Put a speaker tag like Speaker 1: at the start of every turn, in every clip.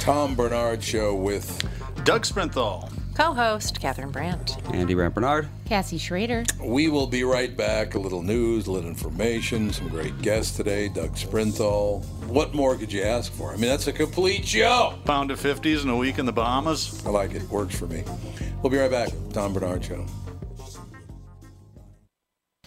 Speaker 1: Tom Barnard Show with
Speaker 2: Doug Sprinthal.
Speaker 3: Co-host Catherine Brandt.
Speaker 4: Andy Brant Barnard.
Speaker 3: Cassie Schrader.
Speaker 1: We will be right back. A little news, a little information, some great guests today. Doug Sprinthal. What more could you ask for? I mean, that's a complete show.
Speaker 2: Pound of 50s in a week in the Bahamas.
Speaker 1: I like it. Works for me. We'll be right back. Tom Barnard Show.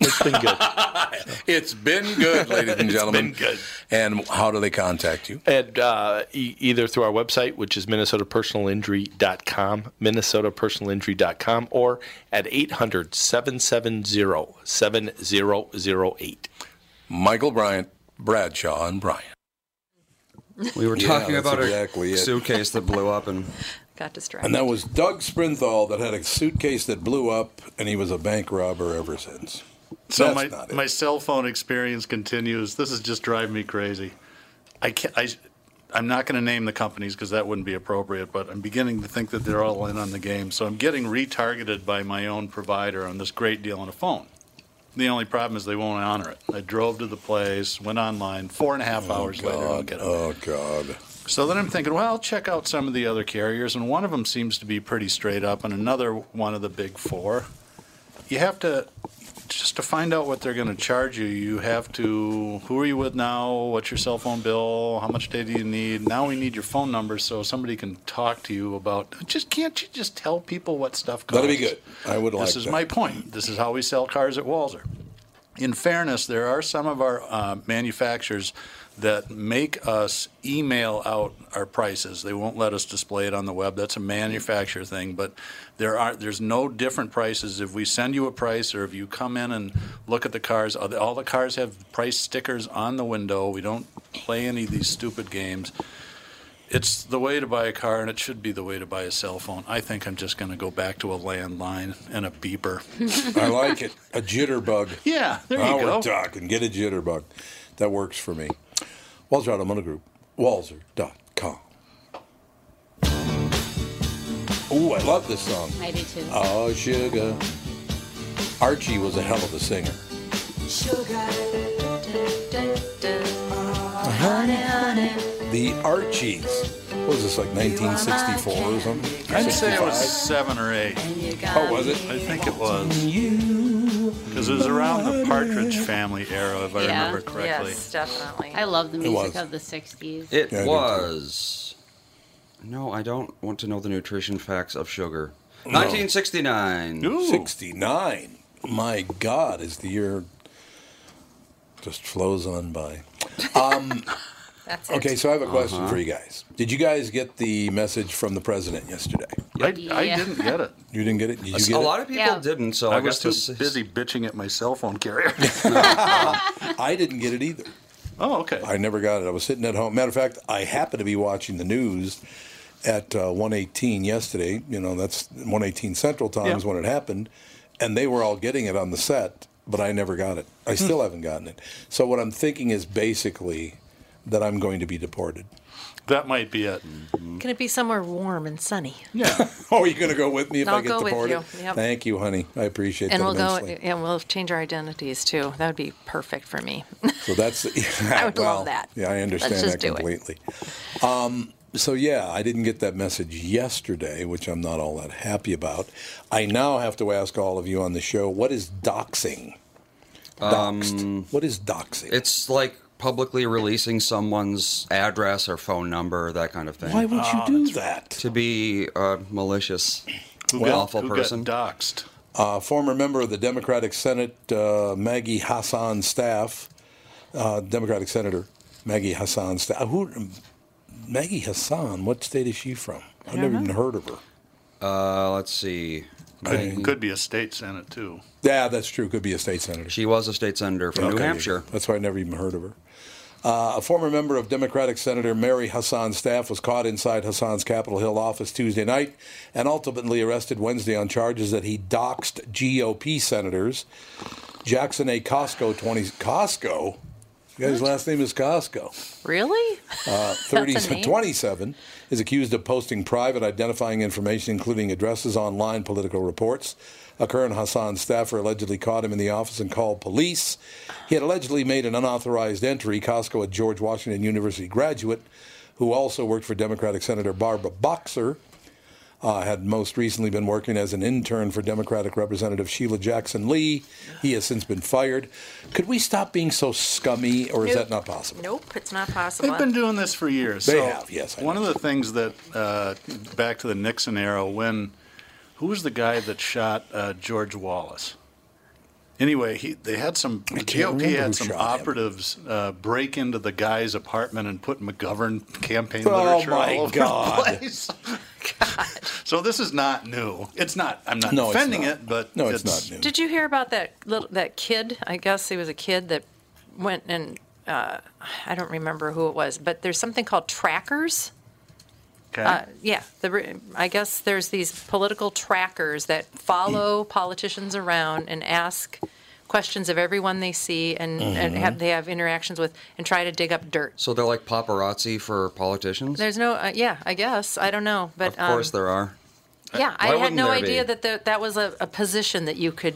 Speaker 5: It's been good.
Speaker 1: It's been good, ladies and
Speaker 5: It's
Speaker 1: gentlemen.
Speaker 5: been good.
Speaker 1: And how do they contact you?
Speaker 5: And uh, e- either through our website, which is minnesotapersonalinjury.com, minnesotapersonalinjury.com, or at 800-770-7008.
Speaker 1: Michael Bryant, Bradshaw, and Bryant.
Speaker 4: We were talking
Speaker 1: that's
Speaker 4: about
Speaker 1: exactly
Speaker 4: a
Speaker 1: it.
Speaker 4: suitcase that blew up and
Speaker 3: Got distracted.
Speaker 1: And that was Doug Sprinthal that had a suitcase that blew up, and he was a bank robber ever since.
Speaker 2: So
Speaker 1: That's
Speaker 2: my, my cell phone experience continues. This is just driving me crazy. I can't, I, I'm not going to name the companies because that wouldn't be appropriate, but I'm beginning to think that they're all in on the game. So I'm getting retargeted by my own provider on this great deal on a phone. The only problem is they won't honor it. I drove to the place, went online, four and a half hours oh, later, I'll get it.
Speaker 1: Oh, God.
Speaker 2: So then I'm thinking, well, I'll check out some of the other carriers, and one of them seems to be pretty straight up, and another one of the big four. You have to, just to find out what they're going to charge you, you have to, who are you with now? What's your cell phone bill? How much data do you need? Now we need your phone number so somebody can talk to you about, just can't you just tell people what stuff costs?
Speaker 1: That'd be good. I would like
Speaker 2: This is
Speaker 1: that.
Speaker 2: my point. This is how we sell cars at Walser. In fairness, there are some of our uh, manufacturers that make us email out our prices. They won't let us display it on the web. That's a manufacturer thing, but there are there's no different prices. If we send you a price or if you come in and look at the cars, uh, all the- cars have price stickers on the window. We don't play any of these stupid games. It's the way to buy a car, and it should be the way to buy a cell phone. I think I'm just going to go back to a landline and a beeper.
Speaker 1: I like it. A jitterbug.
Speaker 2: Yeah, there you go.
Speaker 1: now we're talking. Get a jitterbug. That works for me. Walser Automotive Group. Walser.com. Ooh, I love this song.
Speaker 3: I do too.
Speaker 1: Oh, sugar. Archie was a hell of a singer. Sugar. honey, honey. The Archies. What was this, like 1964 or something?
Speaker 2: I'd say it was seven or eight.
Speaker 1: Oh, was it?
Speaker 2: I think it was. Because it was around the Partridge Family era, if I
Speaker 3: Yeah,
Speaker 2: remember correctly.
Speaker 3: Yes, definitely.
Speaker 6: I love the music of the 60s.
Speaker 4: it
Speaker 1: Yeah, I do too.
Speaker 4: was. No, I don't want to know the nutrition facts of sugar. 1969.
Speaker 2: Ooh.
Speaker 1: 69. My God, is the year just flows on by. Um,
Speaker 3: That's it.
Speaker 1: okay, so I have a question
Speaker 4: Uh-huh.
Speaker 1: for you guys. Did you guys get the message from the president yesterday?
Speaker 2: I, I
Speaker 3: Yeah.
Speaker 2: didn't get it.
Speaker 1: You didn't get it? Did you get
Speaker 4: a
Speaker 1: it?
Speaker 4: lot of people
Speaker 3: Yeah.
Speaker 4: didn't, so
Speaker 2: I,
Speaker 4: I,
Speaker 2: was
Speaker 4: guess
Speaker 2: too
Speaker 4: this
Speaker 2: busy bitching at my cell phone carrier.
Speaker 1: I didn't get it either.
Speaker 2: oh, okay.
Speaker 1: I never got it. I was sitting at home. Matter of fact, I happened to be watching the news at uh, 118 yesterday. You know, that's 118 Central Time
Speaker 2: Yeah.
Speaker 1: is when it happened, and they were all getting it on the set, but I never got it. I still haven't gotten it. So what I'm thinking is basically that I'm going to be deported.
Speaker 2: that might be it.
Speaker 3: Can it be somewhere warm and sunny?
Speaker 2: Yeah.
Speaker 1: Oh, are you going to go with me if I
Speaker 3: I'll
Speaker 1: get
Speaker 3: go with
Speaker 1: deported?
Speaker 3: you, yep.
Speaker 1: Thank you, honey. I appreciate
Speaker 3: And
Speaker 1: that And
Speaker 3: we'll go and we'll change our identities too. That would be perfect for me.
Speaker 1: So that's
Speaker 3: I would
Speaker 1: well,
Speaker 3: love that.
Speaker 1: Yeah, I understand
Speaker 3: Let's just
Speaker 1: that
Speaker 3: do it.
Speaker 1: completely. Um, so yeah, I didn't get that message yesterday, which I'm not all that happy about. I now have to ask all of you on the show, what is doxing? Doxed. what is doxing?
Speaker 4: Um, It's like publicly releasing someone's address or phone number, that kind of thing.
Speaker 1: Why would you do that?
Speaker 4: To be a malicious,
Speaker 2: Who got,
Speaker 4: awful
Speaker 2: who
Speaker 4: person.
Speaker 2: got doxxed?
Speaker 1: Uh, former member of the Democratic Senate, uh, Maggie Hassan staff, uh, Democratic Senator Maggie Hassan staff. Who? Maggie Hassan. What state is she from? I've never even heard of her.
Speaker 4: Uh, let's see.
Speaker 2: Could, could be a state senate too.
Speaker 1: Yeah, that's true. Could be a state senator.
Speaker 4: She was a state senator from New
Speaker 1: Okay.
Speaker 4: Hampshire.
Speaker 1: That's why I never even heard of her. Uh, a former member of Democratic Senator Mary Hassan's staff was caught inside Hassan's Capitol Hill office Tuesday night and ultimately arrested Wednesday on charges that he doxed GOP senators. Jackson A. Costco, 20. Costco? The guy's last name is Costco.
Speaker 3: really?
Speaker 1: Uh, 30,
Speaker 3: That's a name.
Speaker 1: 27 is accused of posting private identifying information, including addresses, online political reports. A current Hassan staffer allegedly caught him in the office and called police. He had allegedly made an unauthorized entry. Costco, a George Washington University graduate who also worked for Democratic Senator Barbara Boxer, uh, had most recently been working as an intern for Democratic Representative Sheila Jackson Lee. He has since been fired. Could we stop being so scummy, or is
Speaker 3: Nope.
Speaker 1: that not possible?
Speaker 3: Nope, it's not possible.
Speaker 2: They've been doing this for years.
Speaker 1: They
Speaker 2: So
Speaker 1: have, yes, I
Speaker 2: one
Speaker 1: know.
Speaker 2: of the things that, uh, back to the Nixon era, when who was the guy that shot uh, George Wallace? Anyway, he, they had some the GOP had some operatives uh, break into the guy's apartment and put McGovern campaign
Speaker 1: Oh,
Speaker 2: literature
Speaker 1: my
Speaker 2: all over
Speaker 1: God.
Speaker 2: the place. So this is not new. It's not. I'm not
Speaker 1: No,
Speaker 2: defending
Speaker 1: not.
Speaker 2: it, but
Speaker 1: No, it's not new.
Speaker 3: Did you hear about that little that kid? I guess he was a kid that went and uh, I don't remember who it was, but there's something called trackers.
Speaker 2: Okay.
Speaker 3: Uh, yeah, the, I guess there's these political trackers that follow politicians around and ask questions of everyone they see and, and
Speaker 1: Mm-hmm.
Speaker 3: have, they have interactions with and try to dig up dirt.
Speaker 4: So they're like paparazzi for politicians?
Speaker 3: There's no, uh, yeah, I guess I don't know, but
Speaker 4: of course
Speaker 3: um,
Speaker 4: there are.
Speaker 3: yeah, I had no idea
Speaker 4: be?
Speaker 3: that the, that was a, a position that you could,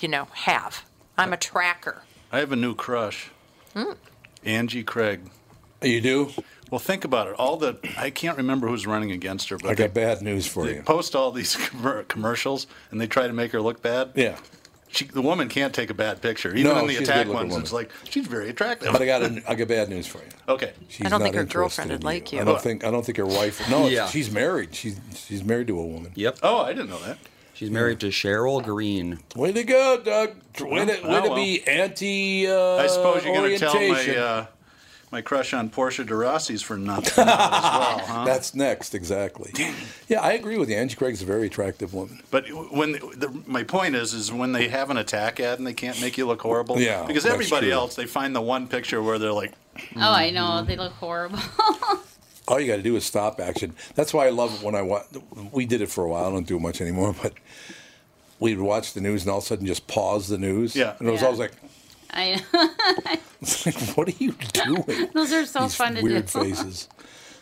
Speaker 3: you know, have. I'm a tracker.
Speaker 2: I have a new crush.
Speaker 3: Hmm.
Speaker 2: Angie Craig.
Speaker 1: You do?
Speaker 2: Well, think about it. All the I can't remember who's running against her, but
Speaker 1: I
Speaker 2: they,
Speaker 1: got bad news for
Speaker 2: they
Speaker 1: you.
Speaker 2: post all these commer- commercials and they try to make her look bad.
Speaker 1: Yeah.
Speaker 2: She, the woman can't take a bad picture. Even
Speaker 1: No,
Speaker 2: in the attack
Speaker 1: good-looking
Speaker 2: ones, it's like she's very attractive.
Speaker 1: But I got a, I got bad news for you.
Speaker 2: okay.
Speaker 1: She's
Speaker 3: I don't
Speaker 1: not
Speaker 3: think her
Speaker 1: interested
Speaker 3: girlfriend
Speaker 1: in
Speaker 3: would like you.
Speaker 1: I don't think I don't think her wife. No,
Speaker 4: Yeah.
Speaker 1: she's married. She's she's married to a woman.
Speaker 4: Yep.
Speaker 2: Oh, I didn't know that.
Speaker 4: She's married to Cheryl Greene.
Speaker 1: Way to go, Doug. Way to,
Speaker 2: Oh,
Speaker 1: way to be anti. Uh,
Speaker 2: I suppose you're going to tell my uh, my crush on Portia de Rossi's for nothing as well, huh?
Speaker 1: That's next, exactly. Yeah, I agree with you. Angie Craig's a very attractive woman.
Speaker 2: But when the, my point is, is when they have an attack ad and they can't make you look horrible.
Speaker 1: Yeah,
Speaker 2: Because everybody
Speaker 1: true.
Speaker 2: else, they find the one picture where they're like,
Speaker 6: Oh, I know. Mm-hmm. They look horrible.
Speaker 1: All you got to do is stop action. That's why I love it when I watch. We did it for a while. I don't do it much anymore, but we'd watch the news and all of a sudden just pause the news.
Speaker 2: Yeah.
Speaker 1: And it was
Speaker 6: Yeah.
Speaker 1: always like,
Speaker 6: I
Speaker 1: it's like, what are you doing?
Speaker 6: those are so
Speaker 1: These
Speaker 6: fun to
Speaker 1: weird
Speaker 6: do.
Speaker 1: faces.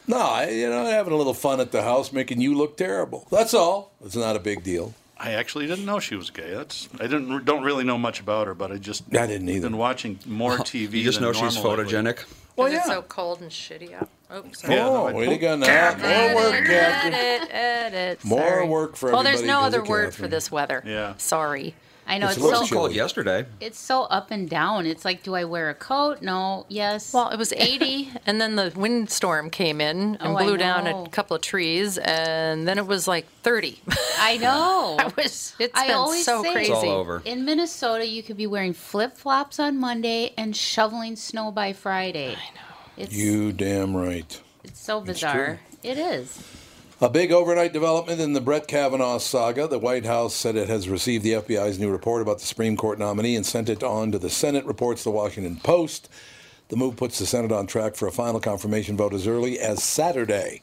Speaker 1: No, I, you know, having a little fun at the house, making you look terrible. That's all. It's not a big deal.
Speaker 2: I actually didn't know she was gay. That's I didn't don't really know much about her, but I just
Speaker 1: I didn't either.
Speaker 2: been watching more TV.
Speaker 4: You just
Speaker 2: than
Speaker 4: know she's
Speaker 2: normal lately.
Speaker 4: photogenic.
Speaker 2: Well,
Speaker 3: Is
Speaker 2: yeah.
Speaker 3: it so cold and shitty out? Oops.
Speaker 2: Yeah,
Speaker 1: oh,
Speaker 2: no,
Speaker 1: way to go now. More work, Captain.
Speaker 3: Edit, edit.
Speaker 1: More
Speaker 3: sorry.
Speaker 1: work for
Speaker 3: Well, there's no other
Speaker 1: of
Speaker 3: word for this weather.
Speaker 2: Yeah.
Speaker 3: Sorry.
Speaker 6: I know
Speaker 4: It's
Speaker 6: it's, so
Speaker 4: cold yesterday.
Speaker 6: it's so up and down. It's like, do I wear a coat? No. Yes.
Speaker 3: Well, it was 80, and then the windstorm came in and
Speaker 6: Oh,
Speaker 3: blew down a couple of trees, and then it was like 30.
Speaker 6: I know.
Speaker 3: I was, it's
Speaker 6: I
Speaker 3: been
Speaker 6: always
Speaker 3: so
Speaker 6: say-
Speaker 3: crazy.
Speaker 4: It's all over.
Speaker 6: In Minnesota, you could be wearing flip flops on Monday and shoveling snow by Friday. I know. It's
Speaker 1: You damn right.
Speaker 6: it's so bizarre. It is.
Speaker 1: A big overnight development in the Brett Kavanaugh saga. The White House said it has received the FBI's new report about the Supreme Court nominee and sent it on to the Senate, reports the Washington Post. The move puts the Senate on track for a final confirmation vote as early as Saturday.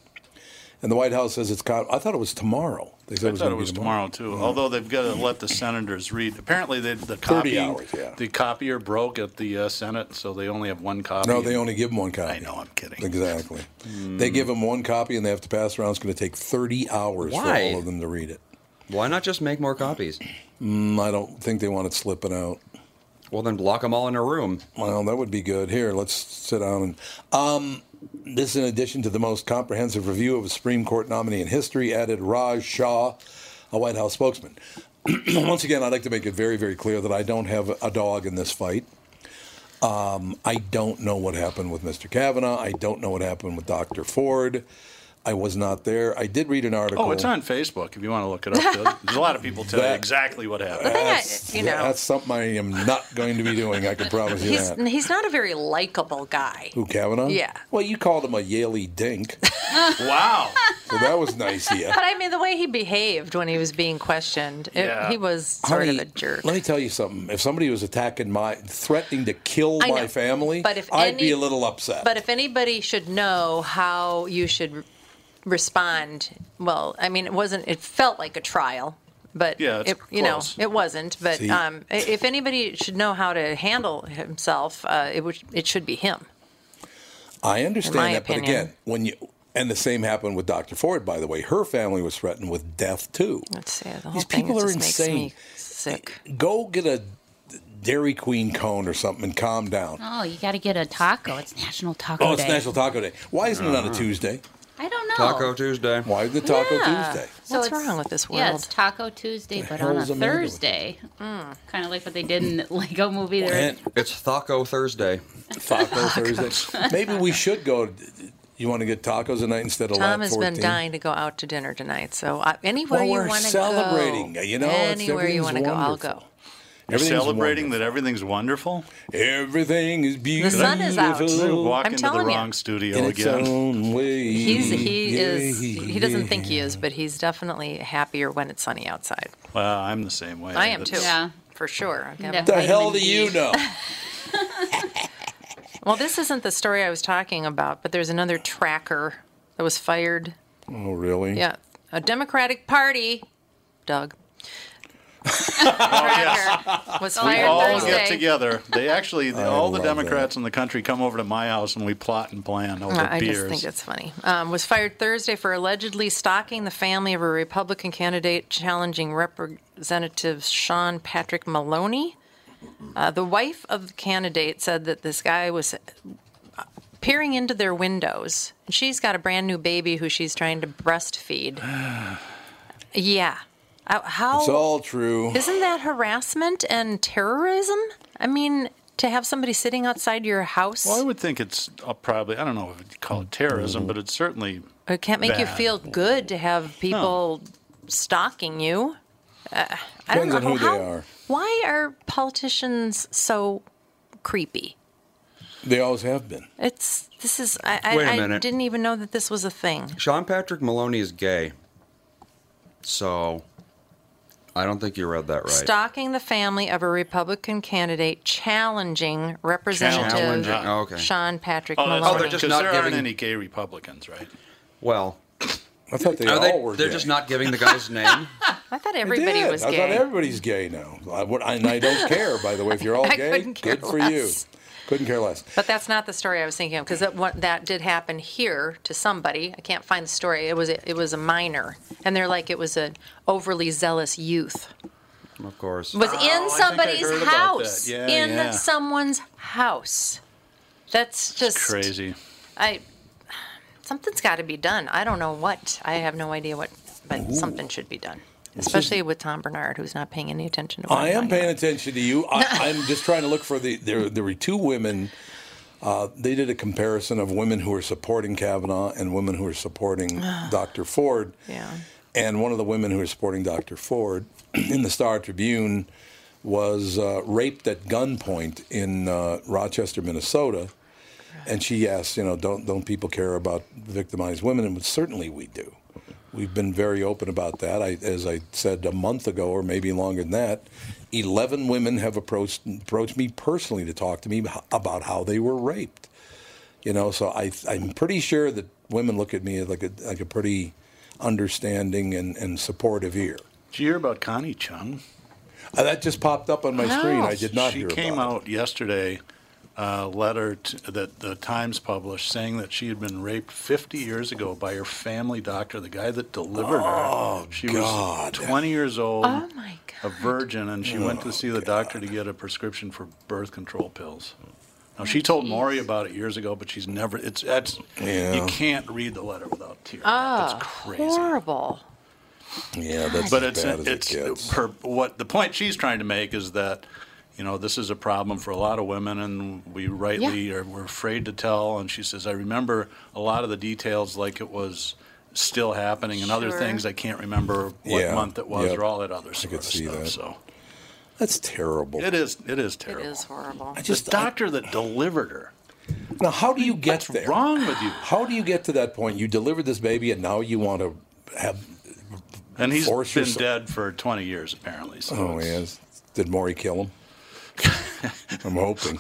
Speaker 1: And the White House says it's. Con- I thought it was tomorrow. They said
Speaker 2: I
Speaker 1: it was
Speaker 2: thought
Speaker 1: gonna
Speaker 2: it
Speaker 1: be
Speaker 2: was tomorrow too. Although they've got to let the senators read. Apparently, they, the copy,
Speaker 1: hours, yeah.
Speaker 2: the copier broke at the uh, Senate, so they only have one copy.
Speaker 1: No, they only give them one copy.
Speaker 2: I know. I'm kidding.
Speaker 1: Exactly. They give them one copy and they have to pass around. It's going to take 30 hours
Speaker 4: Why?
Speaker 1: for all of them to read it.
Speaker 4: Why not just make more copies?
Speaker 1: Mm, I don't think they want it slipping out.
Speaker 4: Well, then lock them all in a room.
Speaker 1: Well, that would be good. Here, let's sit down and. Um, this, in addition to the most comprehensive review of a Supreme Court nominee in history, added Raj Shah, a White House spokesman. Once again, I'd like to make it very, very clear that I don't have a dog in this fight. Um, I don't know what happened with Mr. Kavanaugh. I don't know what happened with Dr. Ford. I was not there. I did read an oh, article.
Speaker 2: Oh, it's on Facebook if you want to look it up. There's a lot of people tell you exactly what happened.
Speaker 1: That's,
Speaker 3: you know.
Speaker 1: that's something I am not going to be doing. I can promise you
Speaker 3: He's,
Speaker 1: that.
Speaker 3: he's not a very likable guy.
Speaker 1: Who Kavanaugh?
Speaker 3: Yeah.
Speaker 1: Well, you called him a Yaley dink,
Speaker 2: wow.
Speaker 1: so that was nice of you.
Speaker 3: But I mean, the way he behaved when he was being questioned, it,
Speaker 2: Yeah.
Speaker 3: he was sort
Speaker 1: Honey,
Speaker 3: of a jerk.
Speaker 1: Let me tell you something. If somebody was attacking my, threatening to kill
Speaker 3: I
Speaker 1: my
Speaker 3: know.
Speaker 1: family,
Speaker 3: But if
Speaker 1: I'd be a little upset.
Speaker 3: But if anybody should know how you should respond, well, I mean, it wasn't. It felt like a trial, but
Speaker 2: Yeah,
Speaker 3: it, you know, it wasn't. But
Speaker 1: See?
Speaker 3: um, if anybody should know how to handle himself, uh, it would. It should be him.
Speaker 1: I understand
Speaker 3: my
Speaker 1: that, but again, when you and the same happened with Dr. Ford, by the way. Her family was threatened with death too.
Speaker 3: Let's see. The whole
Speaker 1: These
Speaker 3: thing
Speaker 1: people are
Speaker 3: just makes
Speaker 1: insane.
Speaker 3: me sick.
Speaker 1: Go get a Dairy Queen cone or something and calm down.
Speaker 6: Oh, you got to get a taco. It's National Taco
Speaker 1: Oh, it's
Speaker 6: Day.
Speaker 1: National Taco Day. Why isn't it on a Tuesday?
Speaker 6: I don't know.
Speaker 4: Taco Tuesday.
Speaker 1: Why the Taco
Speaker 3: Yeah.
Speaker 1: Tuesday?
Speaker 6: So
Speaker 3: What's
Speaker 6: it's-
Speaker 3: wrong with this
Speaker 6: Yeah,
Speaker 3: world?
Speaker 6: it's Taco Tuesday, but
Speaker 1: hell
Speaker 6: on a
Speaker 1: is Amanda with?
Speaker 6: Thursday. Kind of like what they did in the Lego movie. There.
Speaker 1: And
Speaker 4: It's Taco Thursday.
Speaker 1: Taco Thursday. Maybe we should go. You want to get tacos tonight instead of
Speaker 3: Tom
Speaker 1: Lat
Speaker 3: has
Speaker 1: 14?
Speaker 3: been dying to go out to dinner tonight, so uh, anywhere
Speaker 1: Well,
Speaker 3: you
Speaker 1: we're
Speaker 3: want to
Speaker 1: celebrating,
Speaker 3: go,
Speaker 1: you know, it's-
Speaker 3: anywhere you want to go, I'll
Speaker 1: wonderful.
Speaker 3: go.
Speaker 2: You're celebrating
Speaker 1: wonderful.
Speaker 2: that everything's wonderful.
Speaker 1: Everything is beautiful.
Speaker 3: The sun is out.
Speaker 2: Walk
Speaker 3: I'm
Speaker 2: into the
Speaker 3: telling you.
Speaker 2: wrong studio
Speaker 1: in its
Speaker 2: again.
Speaker 1: own way.
Speaker 3: He's he is he doesn't think he is, but he's definitely happier when it's sunny outside.
Speaker 2: Well, I'm the same way.
Speaker 3: I am
Speaker 2: That's-
Speaker 3: too.
Speaker 6: Yeah.
Speaker 3: For sure. I've got-
Speaker 1: The hell do you know?
Speaker 3: Well, this isn't the story I was talking about, but there's another tracker that was fired.
Speaker 1: oh, really?
Speaker 3: Yeah, a Democratic Party, Doug.
Speaker 2: Oh,
Speaker 3: tracker was
Speaker 2: We all
Speaker 3: Thursday.
Speaker 2: get together. They actually,
Speaker 1: I
Speaker 2: all the
Speaker 1: love
Speaker 2: Democrats in the country come over to my house and we plot and plan over
Speaker 3: Uh, I
Speaker 2: beers.
Speaker 3: just think it's funny. Um, was fired Thursday for allegedly stalking the family of a Republican candidate challenging Representative Sean Patrick Maloney. Uh, the wife of the candidate said that this guy was uh, peering into their windows. and She's got a brand new baby who she's trying to breastfeed. yeah. Uh, How
Speaker 1: It's all true.
Speaker 3: isn't that harassment and terrorism? I mean, to have somebody sitting outside your house.
Speaker 2: Well, I would think it's uh, probably, I don't know if you'd call it terrorism, but it's certainly,
Speaker 3: It can't make you feel good to have people stalking you. Uh, I don't
Speaker 1: Depends
Speaker 3: know
Speaker 1: on who
Speaker 3: how-
Speaker 1: they are.
Speaker 3: Why are politicians so creepy?
Speaker 1: They always have been.
Speaker 3: It's this is I, I,
Speaker 4: Wait a
Speaker 3: I
Speaker 4: minute.
Speaker 3: didn't even know that this was a thing.
Speaker 4: Sean Patrick Maloney is gay. So I don't think you read that right.
Speaker 3: Stalking the family of a Republican candidate challenging Representative
Speaker 4: Challenging, oh, okay.
Speaker 3: Sean Patrick
Speaker 2: oh, that's
Speaker 3: Maloney.
Speaker 2: right, oh,
Speaker 4: they're just
Speaker 2: 'cause
Speaker 4: not
Speaker 2: there aren't
Speaker 4: giving-
Speaker 2: any gay Republicans, right?
Speaker 4: Well,
Speaker 1: I thought they
Speaker 4: are
Speaker 1: all
Speaker 4: they,
Speaker 1: were
Speaker 4: they're
Speaker 1: gay.
Speaker 4: just not giving the guy's name.
Speaker 3: I thought
Speaker 1: I
Speaker 3: everybody
Speaker 1: did.
Speaker 3: was
Speaker 1: I
Speaker 3: gay.
Speaker 1: thought everybody's gay now. I, would, and I don't care, by the way. If you're all
Speaker 3: I
Speaker 1: gay,
Speaker 3: couldn't care
Speaker 1: good for
Speaker 3: less.
Speaker 1: You. Couldn't care less.
Speaker 3: But that's not the story I was thinking of because that, that did happen here to somebody. I can't find the story. It was a, it was a minor, and they're like it was an overly zealous youth.
Speaker 4: Of course.
Speaker 3: Was
Speaker 2: Oh, I think I
Speaker 3: in somebody's house.
Speaker 2: Yeah,
Speaker 3: in
Speaker 2: yeah.
Speaker 3: someone's house. That's just
Speaker 2: Crazy.
Speaker 3: I something's got to be done. I don't know what. I have no idea what, but something should be done. Especially with Tom Barnard, who's not paying any attention to what
Speaker 1: I
Speaker 3: I'm
Speaker 1: am paying
Speaker 3: about.
Speaker 1: attention to you. I, I'm just trying to look for the. There, there were two women. Uh, they did a comparison of women who are supporting Kavanaugh and women who are supporting Dr. Ford.
Speaker 3: Yeah.
Speaker 1: And one of the women who was supporting Dr. Ford in the Star Tribune was uh, raped at gunpoint in uh, Rochester, Minnesota. And she asked, you know, don't don't people care about victimized women? And certainly we do. We've been very open about that. I, as I said a month ago, or maybe longer than that, eleven women have approached approached me personally to talk to me about how they were raped. You know, so I I'm pretty sure that women look at me like a like a pretty understanding and, and supportive ear.
Speaker 2: Did you hear about Connie Chung?
Speaker 1: Uh, that just popped up on my screen. I did not
Speaker 2: she
Speaker 1: hear
Speaker 2: came
Speaker 1: about it.
Speaker 2: out yesterday, a letter to, that the Times published saying that she had been raped 50 years ago by her family doctor, the guy that delivered
Speaker 1: Oh,
Speaker 2: her. She
Speaker 1: God.
Speaker 2: was 20 years old,
Speaker 3: Oh my
Speaker 2: a virgin, and she went to oh, see the doctor to get a prescription for birth control pills. Now oh, she told Maury about it years ago, but she's never. It's that's
Speaker 1: Yeah.
Speaker 2: you can't read the letter without tears.
Speaker 3: Oh,
Speaker 2: that's crazy.
Speaker 3: horrible.
Speaker 1: Yeah, that's
Speaker 2: but
Speaker 1: as
Speaker 2: it's
Speaker 1: bad as
Speaker 2: it's
Speaker 1: it gets.
Speaker 2: her what the point she's trying to make is that you know this is a problem for a lot of women and we rightly are we're afraid to tell and she says I remember a lot of the details like it was still happening and other things I can't remember what
Speaker 1: Yeah,
Speaker 2: month it was
Speaker 1: yep.
Speaker 2: or all that other sort
Speaker 1: could
Speaker 2: of
Speaker 1: see
Speaker 2: stuff
Speaker 1: that.
Speaker 2: so
Speaker 1: That's terrible.
Speaker 2: it is it is terrible It
Speaker 3: is horrible.
Speaker 1: I
Speaker 2: the
Speaker 1: just
Speaker 2: doctor that delivered her
Speaker 1: now, how do you get
Speaker 2: what's
Speaker 1: there?
Speaker 2: wrong with you
Speaker 1: How do you get to that point? You delivered this baby, and now you want to have.
Speaker 2: and he's been
Speaker 1: yourself-
Speaker 2: dead for 20 years apparently so
Speaker 1: Oh,
Speaker 2: it's-
Speaker 1: yes. Did Maury kill him? I'm hoping.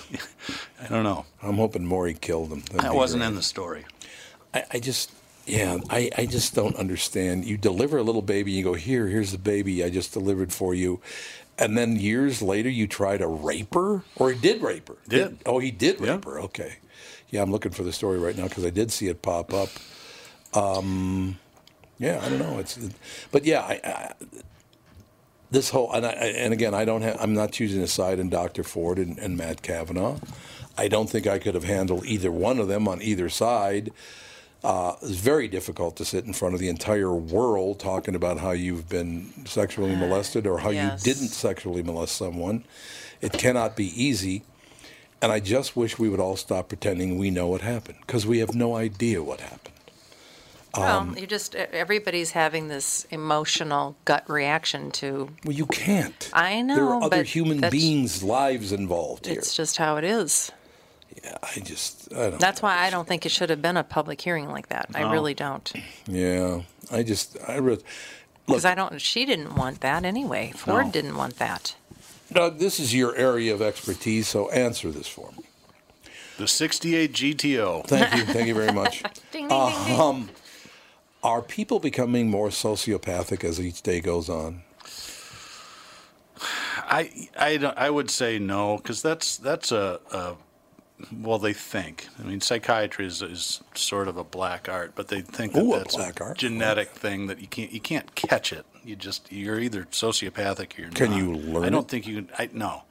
Speaker 2: I don't know
Speaker 1: I'm hoping Maury killed him. That'd
Speaker 2: that wasn't
Speaker 1: great.
Speaker 2: in the story
Speaker 1: I, I just, yeah, I, I just don't understand. You deliver a little baby, you go, here, here's the baby I just delivered for you. And then years later, you try to rape her? Or he did rape her?
Speaker 2: Did.
Speaker 1: oh, he did
Speaker 2: Yeah.
Speaker 1: rape her. Okay. Yeah, I'm looking for the story right now because I did see it pop up. Um, yeah, I don't know. It's, but yeah, I, I, this whole and I, and again, I don't have. I'm not choosing a side in Dr. Ford and, and Matt Kavanaugh. I don't think I could have handled either one of them on either side. Uh, it's very difficult to sit in front of the entire world talking about how you've been sexually molested or how
Speaker 3: Yes.
Speaker 1: you didn't sexually molest someone. It cannot be easy. And I just wish we would all stop pretending we know what happened because we have no idea what happened. Um,
Speaker 3: well, you just everybody's having this emotional gut reaction to.
Speaker 1: Well, you can't.
Speaker 3: I know,
Speaker 1: There are other
Speaker 3: but
Speaker 1: human beings' lives involved here.
Speaker 3: It's just how it is.
Speaker 1: Yeah, I just, I don't.
Speaker 3: That's why I don't think it should have been a public hearing like that. I really don't.
Speaker 1: Yeah, I just, I re-
Speaker 3: Because I don't. She didn't want that anyway. Ford
Speaker 2: No.
Speaker 3: didn't want that.
Speaker 1: Doug, this is your area of expertise, so answer this for me.
Speaker 2: the 68 GTO
Speaker 1: Thank you, thank you very much.
Speaker 3: Ding, ding, ding, ding.
Speaker 1: Um, are people becoming more sociopathic as each day goes on?
Speaker 2: I I don't, I would say no because that's that's a, a well they think I mean psychiatry is, is sort of a black art but they think that
Speaker 1: Ooh, a
Speaker 2: that's
Speaker 1: black art.
Speaker 2: genetic thing that you can't you can't catch it you just you're either sociopathic or you're
Speaker 1: Can
Speaker 2: not.
Speaker 1: you learn
Speaker 2: I don't
Speaker 1: it?
Speaker 2: think you can I no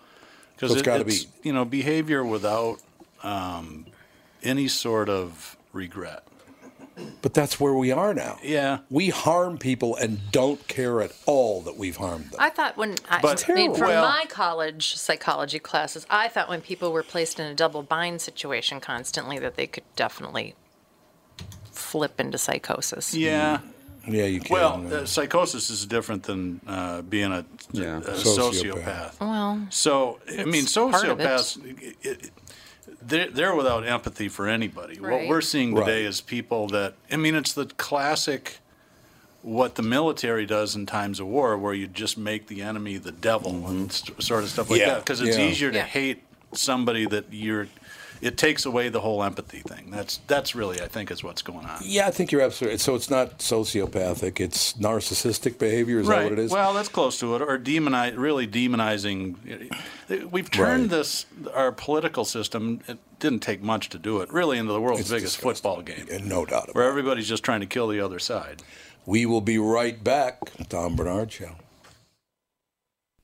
Speaker 1: So
Speaker 2: because
Speaker 1: it's
Speaker 2: it,
Speaker 1: gotta be-
Speaker 2: you know behavior without um, any sort of regret
Speaker 1: But that's where we are now.
Speaker 2: yeah
Speaker 1: We harm people and don't care at all that we've harmed them.
Speaker 3: I thought when I,
Speaker 2: But-
Speaker 3: I mean, from
Speaker 2: Well-
Speaker 3: my college psychology classes, I thought when people were placed in a double bind situation constantly that they could definitely flip into psychosis.
Speaker 2: yeah.
Speaker 1: yeah, you can.
Speaker 2: Well,
Speaker 1: uh,
Speaker 2: uh, psychosis is different than uh, being a,
Speaker 4: Yeah.
Speaker 2: a
Speaker 1: Sociopath.
Speaker 2: sociopath.
Speaker 3: Well,
Speaker 2: So I mean,
Speaker 3: It's part of it.
Speaker 2: sociopaths, it- it- they're, they're without empathy for anybody. What
Speaker 3: Right.
Speaker 2: we're seeing today
Speaker 1: Right.
Speaker 2: is people that I mean, it's the classic what the military does in times of war, where you just make the enemy the devil and st- sort of stuff like
Speaker 1: Mm-hmm. Yeah,
Speaker 2: that. Because it's
Speaker 1: yeah.
Speaker 2: easier to
Speaker 3: Yeah.
Speaker 2: hate somebody that you're. It takes away the whole empathy thing. That's that's really, I think, is what's going on.
Speaker 1: yeah, I think you're absolutely. So it's not sociopathic; it's narcissistic behavior. Is that what it is?
Speaker 2: Well, that's close to it. Or demonize, really demonizing. We've turned
Speaker 1: Right.
Speaker 2: this our political system. It didn't take much to do it. Really, into the world's
Speaker 1: It's
Speaker 2: biggest
Speaker 1: disgusting.
Speaker 2: football game,
Speaker 1: And no doubt about
Speaker 2: where
Speaker 1: it.
Speaker 2: everybody's just trying to kill the other side.
Speaker 1: We will be right back. Tom Barnard Show.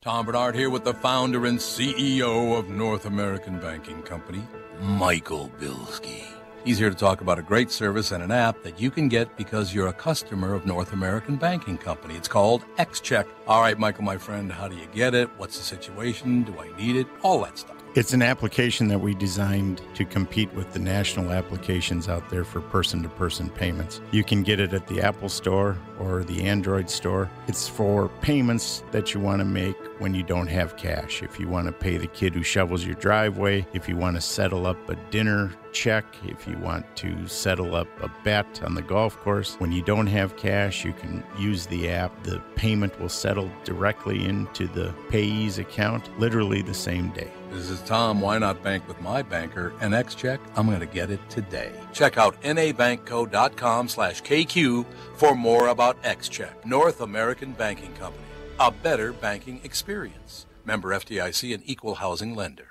Speaker 7: Tom Barnard here with the founder and CEO of North American Banking Company, Michael Bilski. He's here to talk about a great service and an app that you can get because you're a customer of North American Banking Company. It's called XCheck. All right, Michael, my friend, how do you get it? What's the situation? Do I need it? All that stuff.
Speaker 8: It's an application that we designed to compete with the national applications out there for person to person payments. You can get it at the Apple Store or the Android Store. It's for payments that you want to make when you don't have cash. If you want to pay the kid who shovels your driveway, if you want to settle up a dinner check, if you want to settle up a bet on the golf course, when you don't have cash, you can use the app. The payment will settle directly into the payee's account literally the same day.
Speaker 7: This is Tom. Why not bank with my banker? And XCheck, I'm going to get it today. Check out nabankco.com slash KQ for more about XCheck, North American Banking Company. A better banking experience. Member FDIC and equal housing lender.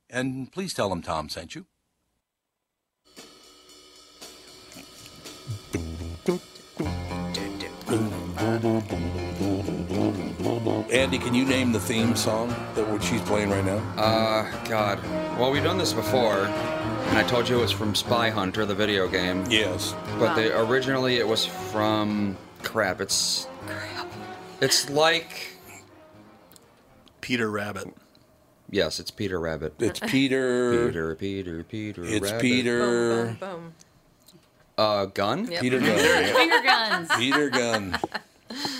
Speaker 7: And please tell them Tom sent you. Andy, can you name the theme song that what she's playing right now?
Speaker 4: Uh, God. Well, we've done this before, and I told you it was from Spy Hunter, the video game.
Speaker 1: Yes.
Speaker 4: But they, originally it was from crap. It's crap. It's like
Speaker 2: Peter Rabbit.
Speaker 4: Yes, it's Peter Rabbit.
Speaker 1: It's Peter.
Speaker 4: Peter, Peter, Peter.
Speaker 1: It's
Speaker 4: Rabbit.
Speaker 1: Peter.
Speaker 3: Boom, boom.
Speaker 4: Uh, gun.
Speaker 1: Peter Gunn. yeah.
Speaker 6: Finger guns.
Speaker 1: Peter Gunn.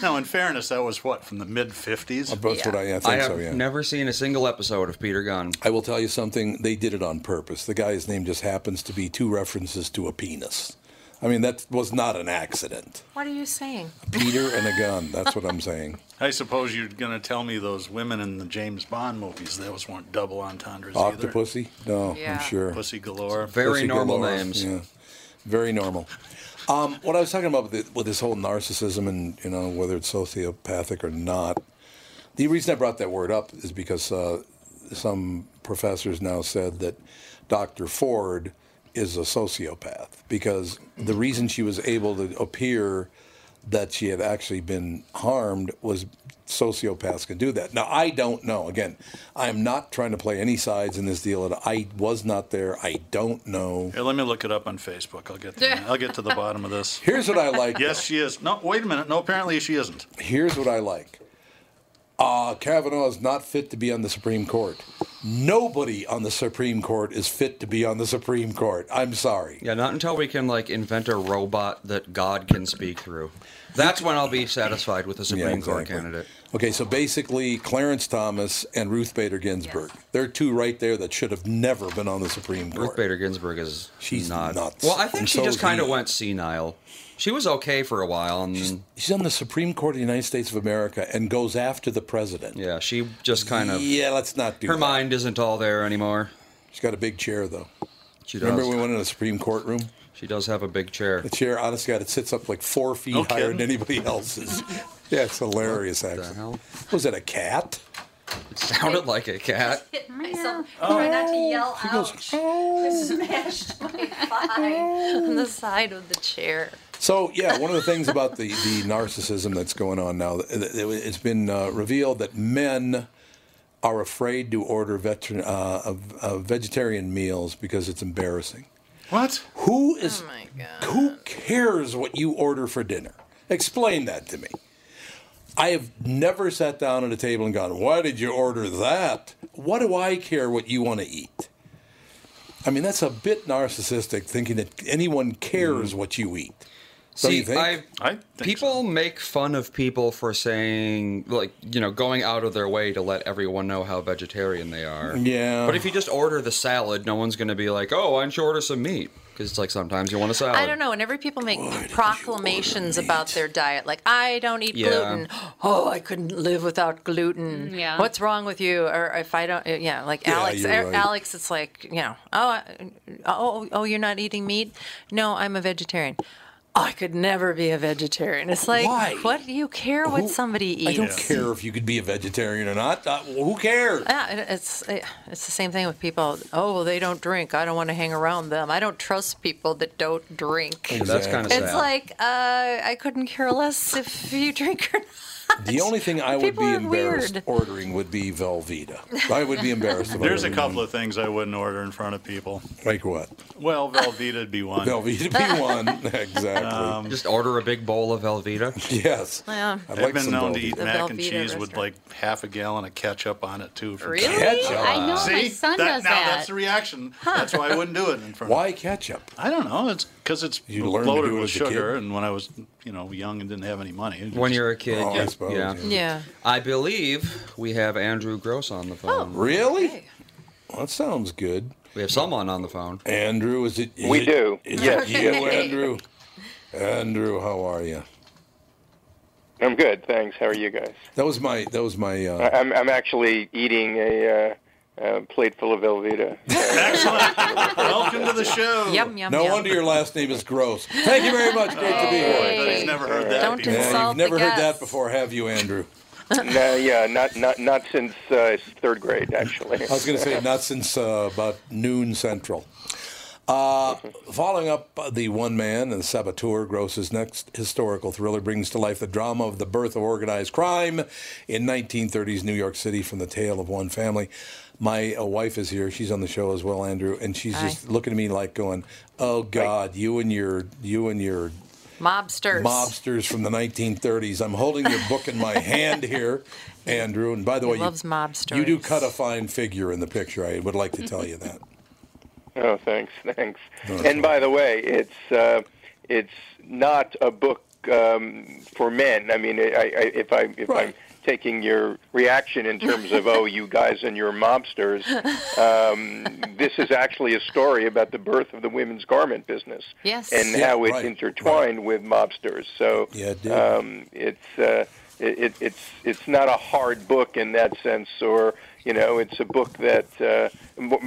Speaker 2: Now, in fairness, that was what from the mid '50s.
Speaker 1: That's what I, I think
Speaker 4: I have
Speaker 1: so. Yeah.
Speaker 4: never seen a single episode of Peter Gunn.
Speaker 1: I will tell you something. They did it on purpose. The guy's name just happens to be two references to a penis. I mean, that was not an accident.
Speaker 3: What are you saying?
Speaker 1: Peter and a gun. That's what I'm saying.
Speaker 2: I suppose you're going to tell me those women in the James Bond movies, those weren't double entendres either.
Speaker 1: Octopussy? No,
Speaker 3: Yeah.
Speaker 1: I'm sure.
Speaker 2: Pussy galore.
Speaker 4: Very
Speaker 1: Pussy
Speaker 4: normal
Speaker 1: galore.
Speaker 4: names.
Speaker 1: Yeah, very normal. Um, what I was talking about with, the, with this whole narcissism and you know whether it's sociopathic or not. The reason I brought that word up is because uh, some professors now said that Dr. Ford is a sociopath because the reason she was able to appear that she had actually been harmed was sociopaths can do that. Now I don't know. Again, I am not trying to play any sides in this deal. I was not there. I don't know.
Speaker 2: Here, let me look it up on Facebook. I'll get to, I'll get to the bottom of this.
Speaker 1: Here's what I like.
Speaker 2: Yes, she is. No, wait a minute. No, apparently she isn't.
Speaker 1: Here's what I like. Uh, Kavanaugh is not fit to be on the Supreme Court. Nobody on the Supreme Court is fit to be on the Supreme Court. I'm sorry.
Speaker 4: Yeah, not until we can like invent a robot that God can speak through. That's when I'll be satisfied with a Supreme Court
Speaker 1: exactly.
Speaker 4: candidate.
Speaker 1: Okay, so basically, Clarence Thomas and Ruth Bader Ginsburg. They're two right there that should have never been on the Supreme Court.
Speaker 4: Ruth Bader Ginsburg is
Speaker 1: She's
Speaker 4: not.
Speaker 1: nuts.
Speaker 4: Well, I think
Speaker 1: And
Speaker 4: she
Speaker 1: so
Speaker 4: just kind of went senile. She was okay for a while, and
Speaker 1: She's on the Supreme Court of the United States of America and goes after the president.
Speaker 4: yeah, she just kind of.
Speaker 1: Yeah, let's not do it.
Speaker 4: Her
Speaker 1: that.
Speaker 4: mind isn't all there anymore.
Speaker 1: She's got a big chair, though.
Speaker 4: She does.
Speaker 1: Remember when we went in the Supreme Court room?
Speaker 4: She does have a big chair.
Speaker 1: The chair, honest God, it sits up like four feet
Speaker 2: No
Speaker 1: higher
Speaker 2: kidding.
Speaker 1: than anybody else's. yeah, it's hilarious,
Speaker 4: What the
Speaker 1: actually.
Speaker 4: hell?
Speaker 1: Was it a cat?
Speaker 4: It sounded like a cat.
Speaker 3: Hit myself. Oh. Try not to oh. yell out. I smashed my thigh oh. on the side of the chair.
Speaker 1: So, yeah, one of the things about the, the narcissism that's going on now, it- it- it's been uh, revealed that men are afraid to order veteran, uh, of- of vegetarian meals because it's embarrassing.
Speaker 2: What?
Speaker 1: Who is
Speaker 3: Oh my god.
Speaker 1: who cares what you order for dinner? Explain that to me. I have never sat down at a table and gone, "Why did you order that?" What do I care what you want to eat? I mean, that's a bit narcissistic thinking that anyone cares what you eat. Don't
Speaker 4: See,
Speaker 1: you think?
Speaker 4: I,
Speaker 2: I
Speaker 4: people make fun of people for saying, like, you know, going out of their way to let everyone know how vegetarian they are.
Speaker 1: Yeah.
Speaker 4: But if you just order the salad, no one's going to be like, oh, why don't you order some meat? Because it's like sometimes you want a salad.
Speaker 3: I don't know. Whenever people make proclamations about their diet, like I don't eat
Speaker 4: Yeah.
Speaker 3: gluten. Oh, I couldn't live without gluten.
Speaker 6: Yeah.
Speaker 3: What's wrong with you? Or if I don't, yeah, like
Speaker 1: Yeah,
Speaker 3: Alex.
Speaker 1: you're
Speaker 3: er-
Speaker 1: right.
Speaker 3: Alex, it's like you know, oh, oh, oh, you're not eating meat? No, I'm a vegetarian. Oh, I could never be a vegetarian. It's like,
Speaker 1: Why?
Speaker 3: what do you care what
Speaker 1: Who-
Speaker 3: somebody eats?
Speaker 1: I don't care if you could be a vegetarian or not. Uh, who cares?
Speaker 3: Yeah, it- it's it's the same thing with people. Oh, well, they don't drink. I don't want to hang around them. I don't trust people that don't drink.
Speaker 4: That's kind of sad.
Speaker 3: It's like uh, I couldn't care less if you drink or not.
Speaker 1: The only thing I would
Speaker 3: People
Speaker 1: be
Speaker 3: are
Speaker 1: embarrassed
Speaker 3: weird.
Speaker 1: ordering would be Velveeta. I would be embarrassed about
Speaker 2: There's a
Speaker 1: everyone.
Speaker 2: couple of things I wouldn't order in front of people.
Speaker 1: Like what?
Speaker 2: Well, Velveeta'd be one.
Speaker 1: Velveeta be one. exactly.
Speaker 2: Um,
Speaker 4: Just order a big bowl of Velveeta.
Speaker 1: yes.
Speaker 3: Yeah.
Speaker 1: I'd
Speaker 2: I've
Speaker 1: like
Speaker 2: been
Speaker 1: some
Speaker 2: known to
Speaker 1: Velveeta.
Speaker 2: eat
Speaker 3: The
Speaker 2: mac and
Speaker 3: Velveeta
Speaker 2: cheese with
Speaker 3: restaurant.
Speaker 2: like half a gallon of ketchup on it too. For
Speaker 3: Really?
Speaker 1: Ketchup.
Speaker 6: I know my
Speaker 2: See,
Speaker 6: son
Speaker 2: that,
Speaker 6: does
Speaker 2: now
Speaker 6: that.
Speaker 2: that's the reaction. That's why I wouldn't do it in front.
Speaker 1: of Why ketchup?
Speaker 2: I don't know. It's because it's
Speaker 1: You
Speaker 2: loaded with
Speaker 1: as a kid?
Speaker 2: sugar, and when I was, you know, young and didn't have any money. it
Speaker 4: When
Speaker 2: just-
Speaker 4: you're a kid,
Speaker 1: Oh, I
Speaker 4: yeah.
Speaker 1: suppose,
Speaker 4: yeah.
Speaker 1: yeah.
Speaker 3: Yeah.
Speaker 4: I believe we have Andrew Gross on the phone.
Speaker 1: Oh, Really?
Speaker 3: Okay.
Speaker 1: Well, that sounds good.
Speaker 4: We have someone on the phone.
Speaker 1: Andrew, is it? is
Speaker 9: We
Speaker 1: it-
Speaker 9: do.
Speaker 1: Is
Speaker 9: Yes.
Speaker 1: it you, Andrew? Andrew, how are you?
Speaker 9: I'm good, thanks. How are you guys?
Speaker 1: That was my. That was my.
Speaker 9: I-
Speaker 1: Uh,
Speaker 9: I'm I'm actually eating a uh, uh, plate full of Velveeta.
Speaker 2: Excellent. Welcome to the show.
Speaker 3: Yum yum
Speaker 1: no
Speaker 3: yum.
Speaker 1: wonder your last name is Gross. Thank you very much. Great to be here.
Speaker 2: I bet he's never heard that.
Speaker 3: Don't
Speaker 2: before.
Speaker 1: Yeah,
Speaker 3: insult
Speaker 1: you've never
Speaker 3: the
Speaker 1: heard that before, have you, Andrew?
Speaker 9: no, yeah, not not not since uh, third grade, actually.
Speaker 1: I was going to say not since uh, about noon central. Uh, following up uh, the one man and the saboteur, Gross's next historical thriller brings to life the drama of the birth of organized crime in 1930s New York City from the tale of one family. My uh, wife is here; she's on the show as well, Andrew, and she's
Speaker 3: Hi.
Speaker 1: just looking at me like going, "Oh God, you and your you and your
Speaker 3: Mobsters.
Speaker 1: mobsters from the 1930s." I'm holding your book in my hand here, Andrew, and by the
Speaker 3: He
Speaker 1: way, you- you do cut a fine figure in the picture. I would like to tell you that.
Speaker 9: Oh, thanks, thanks.
Speaker 1: No, that's
Speaker 9: and by the way, it's uh, it's not a book um, for men. I mean, I, I, if I if I'm taking your reaction in terms of oh, you guys and your mobsters, um, this is actually a story about the birth of the women's garment business
Speaker 3: Yes.
Speaker 9: and
Speaker 1: Yeah,
Speaker 9: how it
Speaker 1: right,
Speaker 9: intertwined with mobsters. So
Speaker 1: Yeah, it did.
Speaker 9: um, it's uh, it, it, it's it's not a hard book in that sense, or you know, it's a book that uh,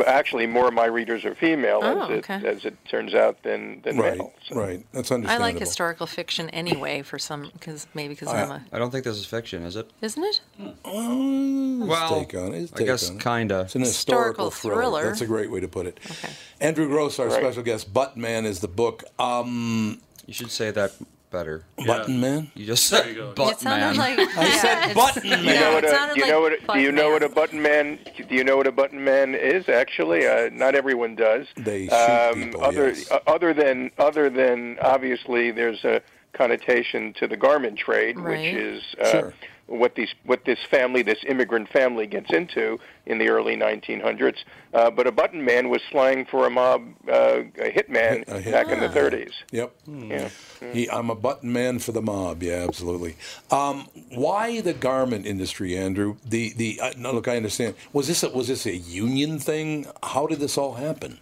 Speaker 9: actually more of my readers are female,
Speaker 3: Oh,
Speaker 9: as it
Speaker 3: okay.
Speaker 9: as it turns out, than than
Speaker 1: right,
Speaker 9: male. So.
Speaker 1: right. That's understandable.
Speaker 3: I like historical fiction anyway for some because maybe because I'm a
Speaker 4: I don't think this is fiction, is it?
Speaker 3: isn't it?
Speaker 1: His
Speaker 4: Well,
Speaker 1: take on it. His
Speaker 4: I guess kinda.
Speaker 1: It's an
Speaker 3: Historical
Speaker 1: historical, thriller.
Speaker 3: thriller.
Speaker 1: That's a great way to put it.
Speaker 3: Okay.
Speaker 1: Andrew Gross, our
Speaker 9: Right.
Speaker 1: special guest. Button Man is the book. Um,
Speaker 4: You should say that better.
Speaker 1: Button Man.
Speaker 4: You just said
Speaker 3: it
Speaker 4: butt
Speaker 3: sounded
Speaker 4: man.
Speaker 3: like
Speaker 1: I said
Speaker 3: it's-
Speaker 1: button
Speaker 9: Do you
Speaker 3: yeah,
Speaker 9: know
Speaker 3: it
Speaker 9: what a
Speaker 3: sounded
Speaker 9: do you
Speaker 3: like
Speaker 9: know what a, do you know what a button man do you know what a button man is actually uh, not everyone does
Speaker 1: They shoot
Speaker 9: um,
Speaker 1: people,
Speaker 9: other
Speaker 1: yes.
Speaker 9: uh, other than other than obviously there's a connotation to the garment trade
Speaker 3: Right.
Speaker 9: which is uh,
Speaker 1: Sure.
Speaker 9: What these what this family this immigrant family gets into in the early 1900s uh, but a button man was slang for a mob uh, a hitman
Speaker 1: A hit-
Speaker 9: back in the
Speaker 3: Ah.
Speaker 9: 30s
Speaker 1: Yep.
Speaker 9: yeah
Speaker 1: He, I'm a button man for the mob. Yeah, absolutely. Um, why the garment industry, Andrew? The the uh, no, look, I understand. Was this a, was this a union thing? How did this all happen?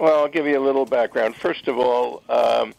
Speaker 9: Well, I'll give you a little background. First of all, um,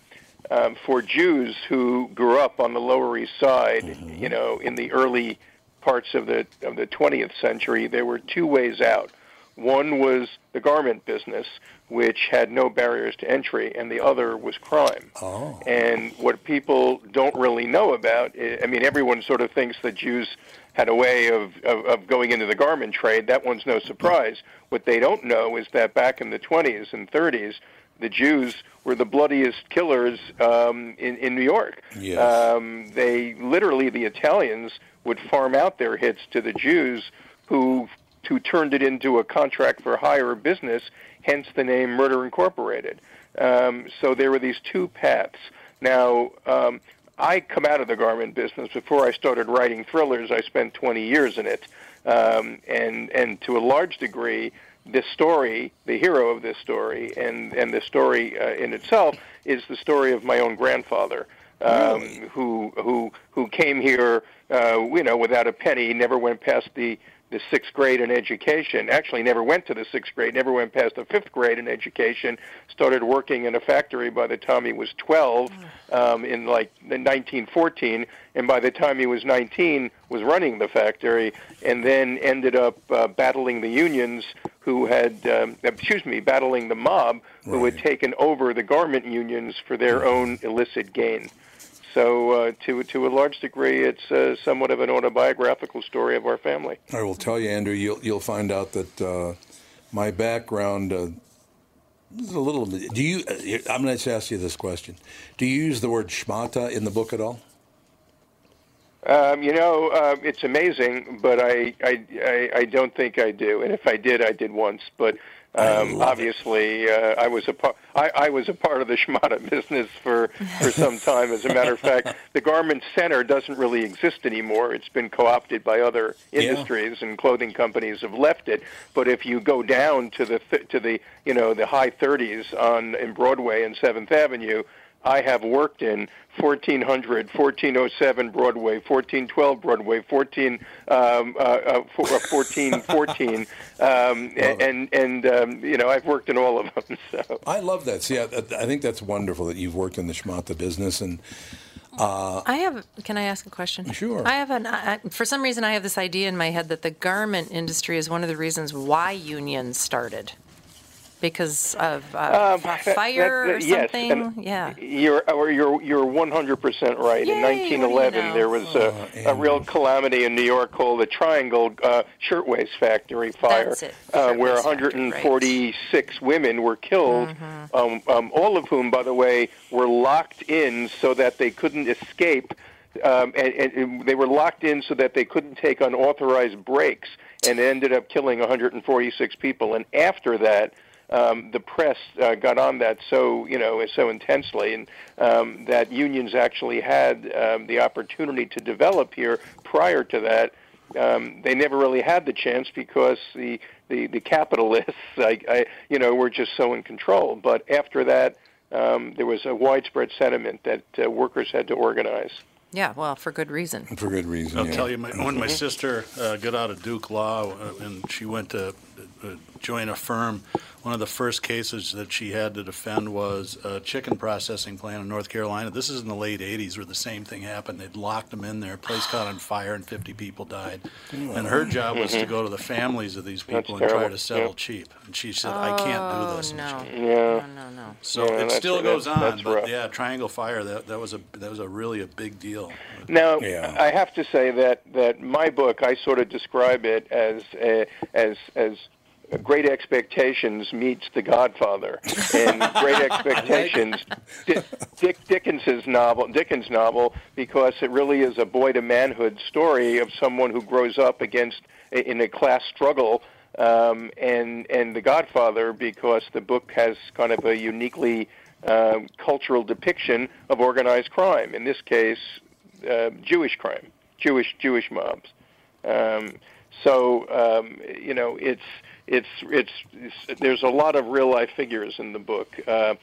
Speaker 9: um, for Jews who grew up on the Lower East Side, you know, in the early parts of the of the 20th century, there were two ways out. One was the garment business, which had no barriers to entry, and the other was crime.
Speaker 1: Oh.
Speaker 9: And what people don't really know about, I I mean, everyone sort of thinks that Jews had a way of, of, of going into the garment trade. That one's no surprise. What they don't know is that back in the 20s and 30s, the Jews were the bloodiest killers um, in, in New York.
Speaker 1: Yes.
Speaker 9: Um, they literally, the Italians would farm out their hits to the Jews who who turned it into a contract for hire business, hence the name Murder Incorporated. Um, so there were these two paths. Now, um, I come out of the garment business before I started writing thrillers. I spent 20 years in it, um, and and to a large degree, this story, the hero of this story, and and the story uh, in itself is the story of my own grandfather, um, who who who came here, uh, you know, without a penny, never went past the the sixth grade in education. Actually, never went to the sixth grade, never went past the fifth grade in education. Started working in a factory by the time he was 12 um, in like 1914, and by the time he was 19, was running the factory, and then ended up uh, battling the unions who had, um, excuse me, battling the mob who had taken over the garment unions for their own illicit gain. So, uh, to to a large degree, it's uh, somewhat of an autobiographical story of our family.
Speaker 1: I will tell you, Andrew, you'll you'll find out that uh, my background uh, is a little. Do you? uh, I'm going to ask you this question: Do you use the word schmata in the book at all?
Speaker 9: Um, you know, uh, it's amazing, but I, I I I don't think I do. And if I did, I did once. But um, obviously, uh, I was a part. I, I was a part of the schmata business for for some time. As a matter of fact, the garment center doesn't really exist anymore. It's been co-opted by other
Speaker 1: Yeah.
Speaker 9: industries, and clothing companies have left it. But if you go down to the th- to the you know the high 30s on in Broadway and Seventh Avenue. I have worked in 1400, 1407 Broadway, 1412 Broadway, 14, um, uh, uh, uh, 1414, um, and and um, you know I've worked in all of them. So
Speaker 1: I love that. See, I, I think that's wonderful that you've worked in the schmata business, and uh,
Speaker 3: I have. Can I ask a question?
Speaker 1: Sure.
Speaker 3: I have an. I, for some reason, I have this idea in my head that the garment industry is one of the reasons why unions started, because of uh,
Speaker 9: Um,
Speaker 3: f-
Speaker 9: that-
Speaker 3: fire
Speaker 9: that-
Speaker 3: or something.
Speaker 9: and
Speaker 3: yeah.
Speaker 9: You're or you're you're 100% right. in
Speaker 3: Yay, what do you
Speaker 9: 1911,
Speaker 3: know?
Speaker 9: there was a, a real calamity in New York called the Triangle uh, Shirtwaist Factory fire,
Speaker 3: That's it,
Speaker 9: uh, where
Speaker 3: Shirtwaist Factory, right.
Speaker 9: 146 women were killed.
Speaker 3: Mm-hmm.
Speaker 9: Um, um, all of whom, by the way, were locked in so that they couldn't escape. Um, and, and, and they were locked in so that they couldn't take unauthorized breaks, and ended up killing 146 people. And after that, um, the press uh, got on that so you know so intensely, and um, that unions actually had um, the opportunity to develop here. Prior to that, um, they never really had the chance because the the, the capitalists, I, I, you know, were just so in control. But after that, um, there was a widespread sentiment that uh, workers had to organize.
Speaker 3: Yeah. Well, for good reason.
Speaker 1: for good reason.
Speaker 2: I'll
Speaker 1: yeah.
Speaker 2: tell you, my, when my sister uh, got out of Duke Law uh, and she went to uh, join a firm, one of the first cases that she had to defend was a chicken processing plant in North Carolina. This is in the late 80s where the same thing happened. They'd locked them in there, place caught on fire, and 50 people died. And her job was to go to the families of these people
Speaker 9: That's
Speaker 2: and try to settle
Speaker 9: yeah.
Speaker 2: cheap. And she said, I can't do this.
Speaker 3: Oh, no.
Speaker 9: Yeah.
Speaker 3: No, no, no.
Speaker 2: So
Speaker 9: Yeah,
Speaker 2: it
Speaker 9: that's-
Speaker 2: still goes
Speaker 9: that's-
Speaker 2: on,
Speaker 9: that's
Speaker 2: but
Speaker 9: rough.
Speaker 2: yeah, Triangle Fire that, that was a that was a really a big deal.
Speaker 9: Now,
Speaker 1: Yeah.
Speaker 9: I have to say that that my book, I sort of describe it as uh, as as Great Expectations meets The Godfather, and Great Expectations, Di- Dick Dickens's novel, Dickens novel, because it really is a boy to manhood story of someone who grows up against in a class struggle. Um, and and The Godfather, because the book has kind of a uniquely um, cultural depiction of organized crime. In this case, uh, Jewish crime, Jewish Jewish mobs. Um, so um, you know, it's, it's it's it's there's a lot of real life figures in the book. Uh,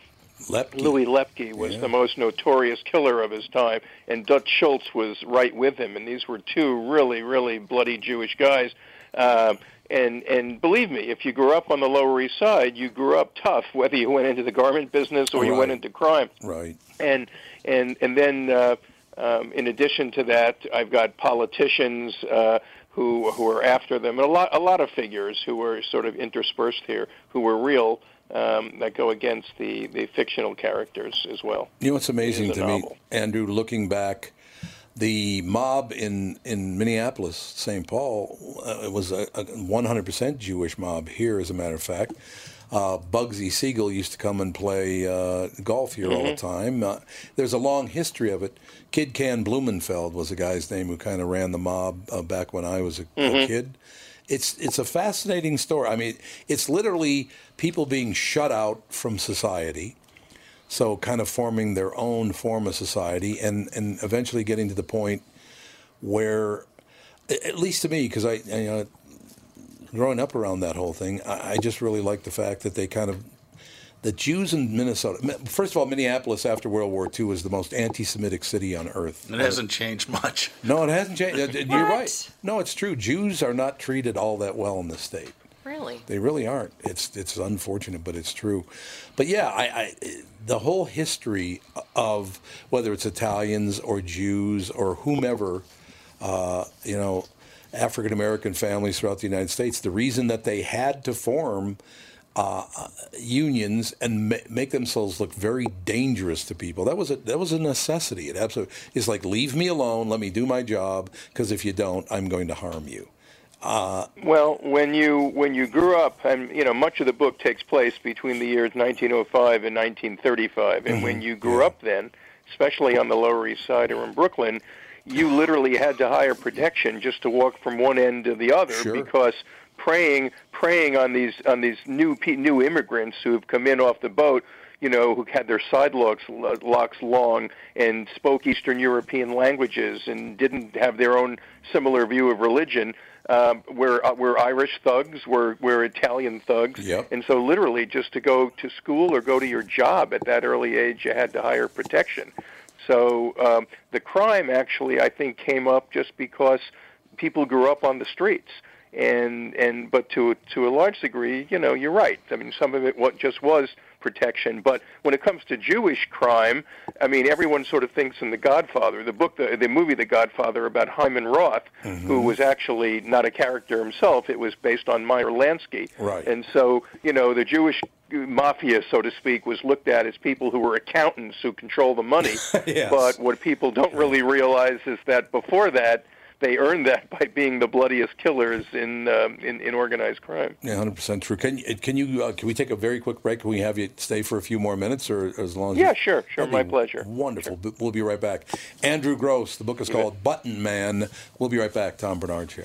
Speaker 1: Lepke.
Speaker 9: Louis Lepke was
Speaker 1: Yeah.
Speaker 9: the most notorious killer of his time, and Dutch Schultz was right with him. And these were two really, really bloody Jewish guys. Um, and and believe me, if you grew up on the Lower East Side, you grew up tough, whether you went into the garment business or you went into crime
Speaker 1: Right.
Speaker 9: and and and then uh, um, in addition to that, I've got politicians uh, who who are after them, and a lot a lot of figures who were sort of interspersed here, who were real. Um, that go against the, the fictional characters as well.
Speaker 1: You know what's amazing
Speaker 9: It is a
Speaker 1: to me. Andrew, looking back, the mob in, in Minneapolis, St. Paul, uh, it was a, a 100% Jewish mob here, as a matter of fact. Uh, Bugsy Siegel used to come and play uh, golf here all the time. Uh, there's a long history of it. Kid Cann Blumenfeld was a guy's name who kind of ran the mob uh, back when I was a, a kid. It's it's a fascinating story. I mean, it's literally people being shut out from society so kind of forming their own form of society and, and eventually getting to the point where, at least to me, because I, you know, growing up around that whole thing, I, I just really like the fact that they kind of the Jews in Minnesota. First of all, Minneapolis after World War II was the most anti-Semitic city on earth.
Speaker 2: It hasn't changed much.
Speaker 1: No, it hasn't changed. You're right. No, it's true. Jews are not treated all that well in the state.
Speaker 3: Really?
Speaker 1: They really aren't. It's it's unfortunate, but it's true. But yeah, I, I the whole history of whether it's Italians or Jews or whomever, uh, you know, African American families throughout the United States, the reason that they had to form uh, unions and ma- make themselves look very dangerous to people. That was a that was a necessity. It absolutely is like leave me alone, let me do my job, because if you don't, I'm going to harm you. Uh,
Speaker 9: Well, when you when you grew up, and you know, much of the book takes place between the years 1905 and 1935, and when you grew up then, especially on the Lower East Side or in Brooklyn, you literally had to hire protection just to walk from one end to the other
Speaker 1: Sure.
Speaker 9: because preying preying on these on these new pe- new immigrants who have come in off the boat you know, who had their side locks, locks long and spoke Eastern European languages and didn't have their own similar view of religion. Um, were uh, were Irish thugs, were were Italian thugs,
Speaker 1: Yep.
Speaker 9: and so literally just to go to school or go to your job at that early age, you had to hire protection. So um, the crime actually, I think, came up just because people grew up on the streets, and and but to to a large degree, you know, you're right. I mean, some of it what just was protection, but when it comes to Jewish crime, I mean, everyone sort of thinks in The Godfather, the book, the, the movie The Godfather about Hyman Roth, who mm-hmm. was actually not a character himself. It was based on Meyer Lansky,
Speaker 1: Right.
Speaker 9: and so, you know, the Jewish mafia, so to speak, was looked at as people who were accountants who control the money.
Speaker 1: Yes.
Speaker 9: But what people don't really realize is that before that, they earned that by being the bloodiest killers in um, in, in organized crime.
Speaker 1: Yeah, hundred percent true. Can can you uh, can we take a very quick break? Can we have you stay for a few more minutes, or as long as?
Speaker 9: Yeah, sure, sure, my pleasure.
Speaker 1: Wonderful. But We'll be right back. Andrew Gross. The book is called Button Man. We'll be right back. Tom Barnard Show.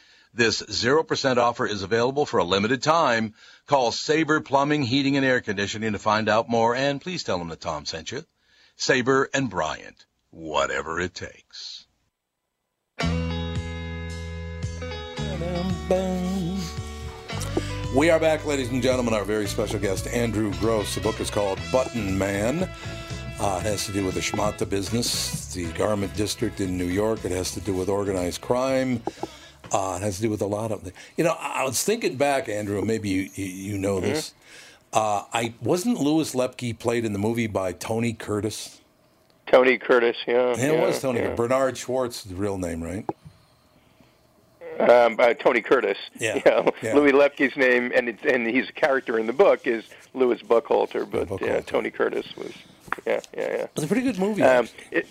Speaker 7: This 0% offer is available for a limited time. Call Sabre Plumbing, Heating, and Air Conditioning to find out more, and please tell them that Tom sent you. Sabre and Bryant, whatever it takes.
Speaker 1: We are back, ladies and gentlemen. Our very special guest, Andrew Gross. The book is called Button Man. Uh, it has to do with the Schmata business, the garment district in New York. It has to do with organized crime. Uh, it has to do with a lot of. Things. You know, I was thinking back, Andrew. Maybe you you, you know this. Uh, I wasn't Louis Lepke played in the movie by Tony Curtis.
Speaker 9: Tony Curtis, yeah.
Speaker 1: Yeah, it was Tony.
Speaker 9: yeah.
Speaker 1: Bernard Schwartz, the real name, right?
Speaker 9: Um, uh, Tony Curtis.
Speaker 1: Yeah,
Speaker 9: You know,
Speaker 1: yeah.
Speaker 9: Louis Lepke's name, and it's, and he's a character in the book is Louis Buchalter, but yeah, Tony Curtis was. Yeah, yeah, yeah.
Speaker 1: It's a pretty good movie.
Speaker 9: Um, it,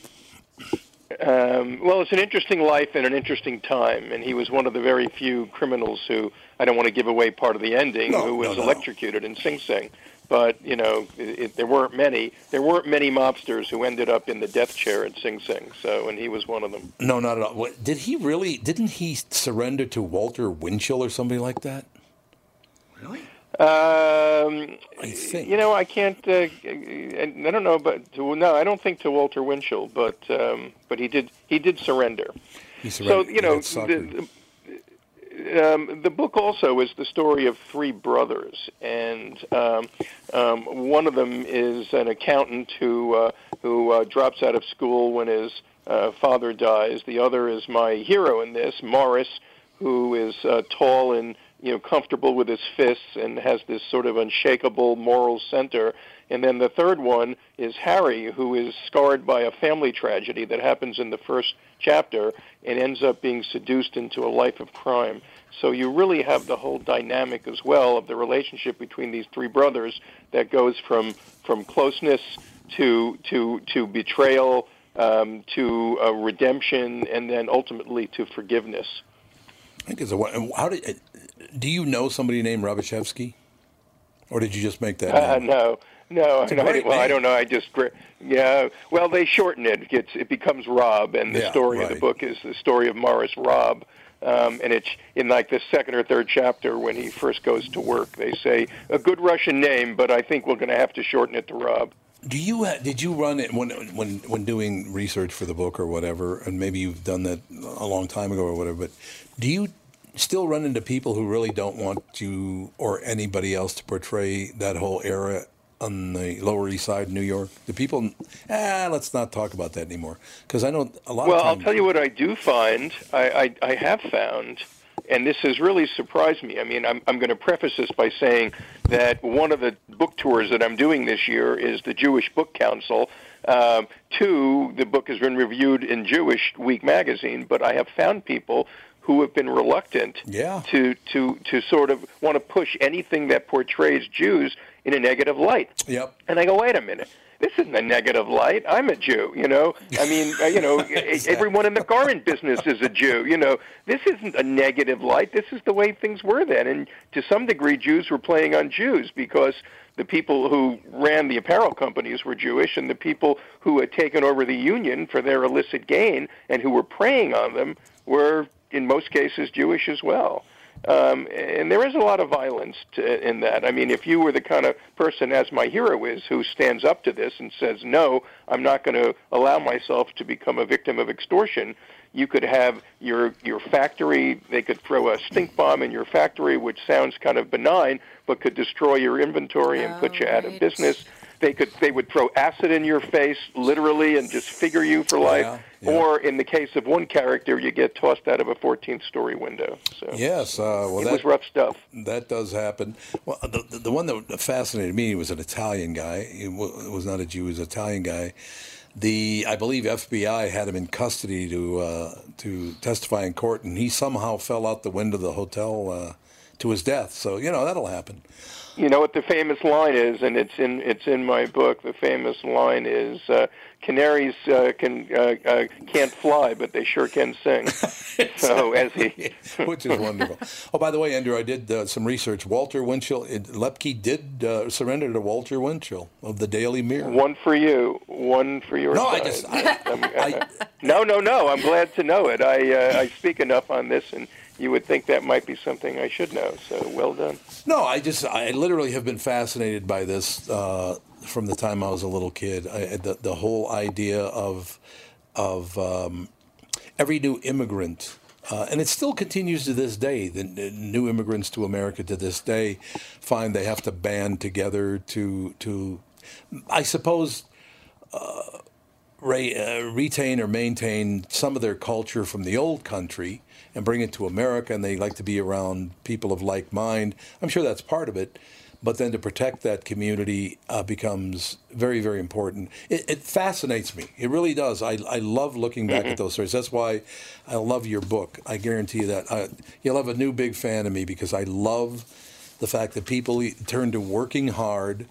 Speaker 9: um, well, it's an interesting life and an interesting time, and he was one of the very few criminals who I don't want to give away part of the ending,
Speaker 1: No,
Speaker 9: who was
Speaker 1: no, no.
Speaker 9: electrocuted in Sing Sing. But you know, it, it, there weren't many. There weren't many mobsters who ended up in the death chair at Sing Sing. So, and he was one of them.
Speaker 1: No, not at all. What, did he really? Didn't he surrender to Walter Winchell or somebody like that?
Speaker 2: Really?
Speaker 9: Um, You know, I can't. Uh, I I don't know, but to, no, I don't think to Walter Winchell, but um, but he did he did surrender.
Speaker 1: He
Speaker 9: So you know,
Speaker 1: He got suckered.
Speaker 9: the, the, um, the book also is the story of three brothers, and um, um, one of them is an accountant who uh, who uh, drops out of school when his uh, father dies. The other is my hero in this, Morris, who is uh, tall and you know comfortable with his fists and has this sort of unshakable moral center. And then the third one is Harry, who is scarred by a family tragedy that happens in the first chapter and ends up being seduced into a life of crime. So you really have the whole dynamic as well of the relationship between these three brothers that goes from from closeness to to to betrayal um, to uh, redemption and then ultimately to forgiveness.
Speaker 1: I think it's a. How did? Do you know somebody named Rabashevsky, or did you just make that?
Speaker 9: Uh, no, no,
Speaker 1: It's a
Speaker 9: no
Speaker 1: great
Speaker 9: well, I don't know. I just yeah. Well, they shorten it. It's it becomes Rob, and the
Speaker 1: Yeah,
Speaker 9: story of the book is the story of Morris Rob. Um, and it's in like the second or third chapter when he first goes to work. They say a good Russian name, but I think we're going to have to shorten it to Rob.
Speaker 1: Do you uh, did you run it when when when doing research for the book or whatever, and maybe you've done that a long time ago or whatever? But do you still run into people who really don't want you or anybody else to portray that whole era on the Lower East Side, of New York? The people? Ah, let's not talk about that anymore because I know a lot
Speaker 9: Well,
Speaker 1: of
Speaker 9: I'll tell you what I do find. I, I, I have found, and this has really surprised me. I mean, I'm, I'm going to preface this by saying that one of the book tours that I'm doing this year is the Jewish Book Council. Um, two, the book has been reviewed in Jewish Week magazine, but I have found people who have been reluctant
Speaker 1: Yeah.
Speaker 9: to, to, to sort of want to push anything that portrays Jews in a negative light.
Speaker 1: Yep.
Speaker 9: And I go, wait a minute. This isn't a negative light. I'm a Jew, you know. I mean, uh, you know, e- everyone in the garment business is a Jew. You know, this isn't a negative light. This is the way things were then, and to some degree, Jews were playing on Jews because the people who ran the apparel companies were Jewish, and the people who had taken over the union for their illicit gain and who were preying on them were, in most cases, Jewish as well. Um, and there is a lot of violence to, in that. I mean, if you were the kind of person, as my hero is, who stands up to this and says, no, I'm not going to allow myself to become a victim of extortion, you could have your, your factory, they could throw a stink bomb in your factory, which sounds kind of benign, but could destroy your inventory and put you out of business. They could they would throw acid in your face, literally, and just figure you for life.
Speaker 1: Yeah, yeah.
Speaker 9: Or in the case of one character, you get tossed out of a 14th story window. So
Speaker 1: Yes, uh, well,
Speaker 9: it
Speaker 1: that,
Speaker 9: was rough stuff.
Speaker 1: That does happen. Well, the, the, the one that fascinated me was an Italian guy. He was not a Jew; he was an Italian guy. The I believe FBI had him in custody to uh, to testify in court, and he somehow fell out the window of the hotel uh, to his death. So you know that'll happen.
Speaker 9: You know what the famous line is, and it's in it's in my book. The famous line is, uh, "Canaries uh, can uh, uh, can't fly, but they sure can sing." so as he,
Speaker 1: which is wonderful. Oh, by the way, Andrew, I did uh, some research. Walter Winchell, it, Lepke did uh, surrender to Walter Winchell of the Daily Mirror.
Speaker 9: one for you, one for your
Speaker 1: No, I just- I-
Speaker 9: uh, no, no, no. I'm glad to know it. I uh, I speak enough on this, and you would think that might be something I should know. So well done.
Speaker 1: No, I just I literally have been fascinated by this uh, from the time I was a little kid. I, the the whole idea of of um, every new immigrant. Uh, and it still continues to this day. The new immigrants to America to this day find they have to band together to to, I suppose, uh, re, uh, retain or maintain some of their culture from the old country and bring it to America, and they like to be around people of like mind. I'm sure that's part of it, but then to protect that community uh, becomes very, very important. It, it fascinates me. It really does. I, I love looking back at those stories. That's why I love your book. I guarantee you that. Uh, you'll have a new big fan of me because I love the fact that people turn to working hard.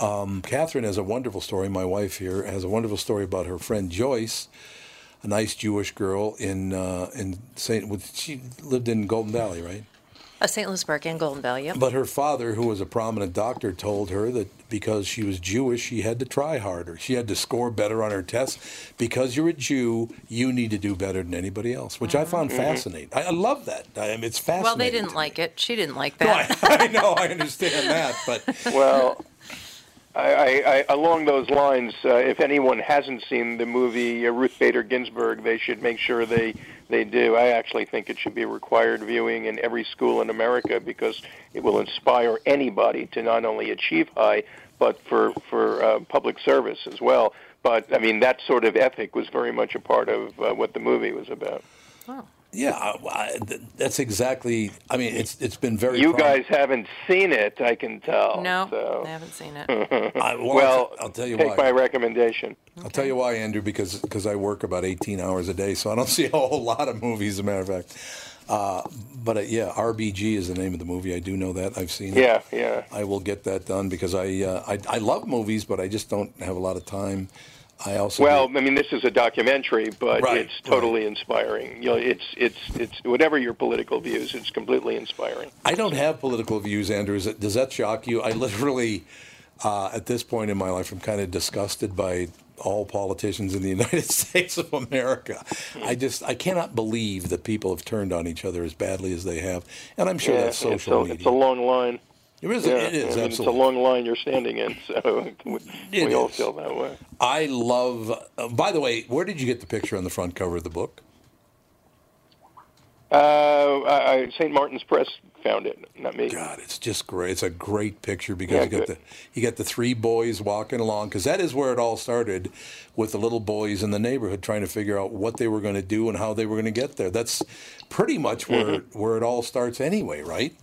Speaker 1: Um, Catherine has a wonderful story. My wife here has a wonderful story about her friend Joyce, a nice Jewish girl in uh, in Saint. She lived in Golden Valley, right?
Speaker 3: A St. Louis Park and Golden Valley. Yep.
Speaker 1: But her father, who was a prominent doctor, told her that because she was Jewish, she had to try harder. She had to score better on her tests. Because you're a Jew, you need to do better than anybody else, which I found
Speaker 3: Mhm.
Speaker 1: fascinating. I, I love that. I mean, it's fascinating.
Speaker 3: Well, they didn't like it. She didn't like
Speaker 1: No,
Speaker 3: that.
Speaker 1: I, I know, I understand that, but
Speaker 9: well, I, I, along those lines, uh, if anyone hasn't seen the movie uh, Ruth Bader Ginsburg, they should make sure they they do. I actually think it should be required viewing in every school in America because it will inspire anybody to not only achieve high, but for for uh, public service as well. But I mean, that sort of ethic was very much a part of uh, what the movie was about.
Speaker 1: Yeah, I, I, that's exactly. I mean, it's it's been very.
Speaker 9: You
Speaker 1: prom-
Speaker 9: guys haven't seen it, I can tell.
Speaker 3: No,
Speaker 9: so.
Speaker 3: I haven't seen it.
Speaker 1: I- well,
Speaker 9: well,
Speaker 1: I'll t- I'll tell you
Speaker 9: take
Speaker 1: why.
Speaker 9: my recommendation.
Speaker 1: I'll tell you why, Andrew, because because I work about 18 hours a day, so I don't see a whole lot of movies. As a matter of fact, uh, but uh, yeah, RBG is the name of the movie. I do know that. I've seen it.
Speaker 9: Yeah, yeah.
Speaker 1: I will get that done because I uh, I, I love movies, but I just don't have a lot of time. I also
Speaker 9: Well, I mean, this is a documentary, but
Speaker 1: Right,
Speaker 9: it's totally inspiring. You know, it's it's it's whatever your political views, it's completely inspiring.
Speaker 1: I don't have political views, Andrew. Is it, does that shock you? I literally, uh, at this point in my life, I'm kind of disgusted by all politicians in the United States of America. I just I cannot believe that people have turned on each other as badly as they have, and I'm sure
Speaker 9: yeah,
Speaker 1: that's social
Speaker 9: it's a,
Speaker 1: media.
Speaker 9: It's a long line.
Speaker 1: It is-
Speaker 9: Yeah,
Speaker 1: it is,
Speaker 9: I mean, It's a long line you're standing in, so we, we all feel that way.
Speaker 1: I love. Uh, by the way, where did you get the picture on the front cover of the book?
Speaker 9: Uh, I, I, St. Martin's Press found it, not me.
Speaker 1: God, it's just great. It's a great picture because
Speaker 9: Yeah,
Speaker 1: you got
Speaker 9: good.
Speaker 1: the you got the three boys walking along because that is where it all started with the little boys in the neighborhood trying to figure out what they were going to do and how they were going to get there. That's pretty much where
Speaker 9: Mm-hmm.
Speaker 1: where it all starts anyway, right?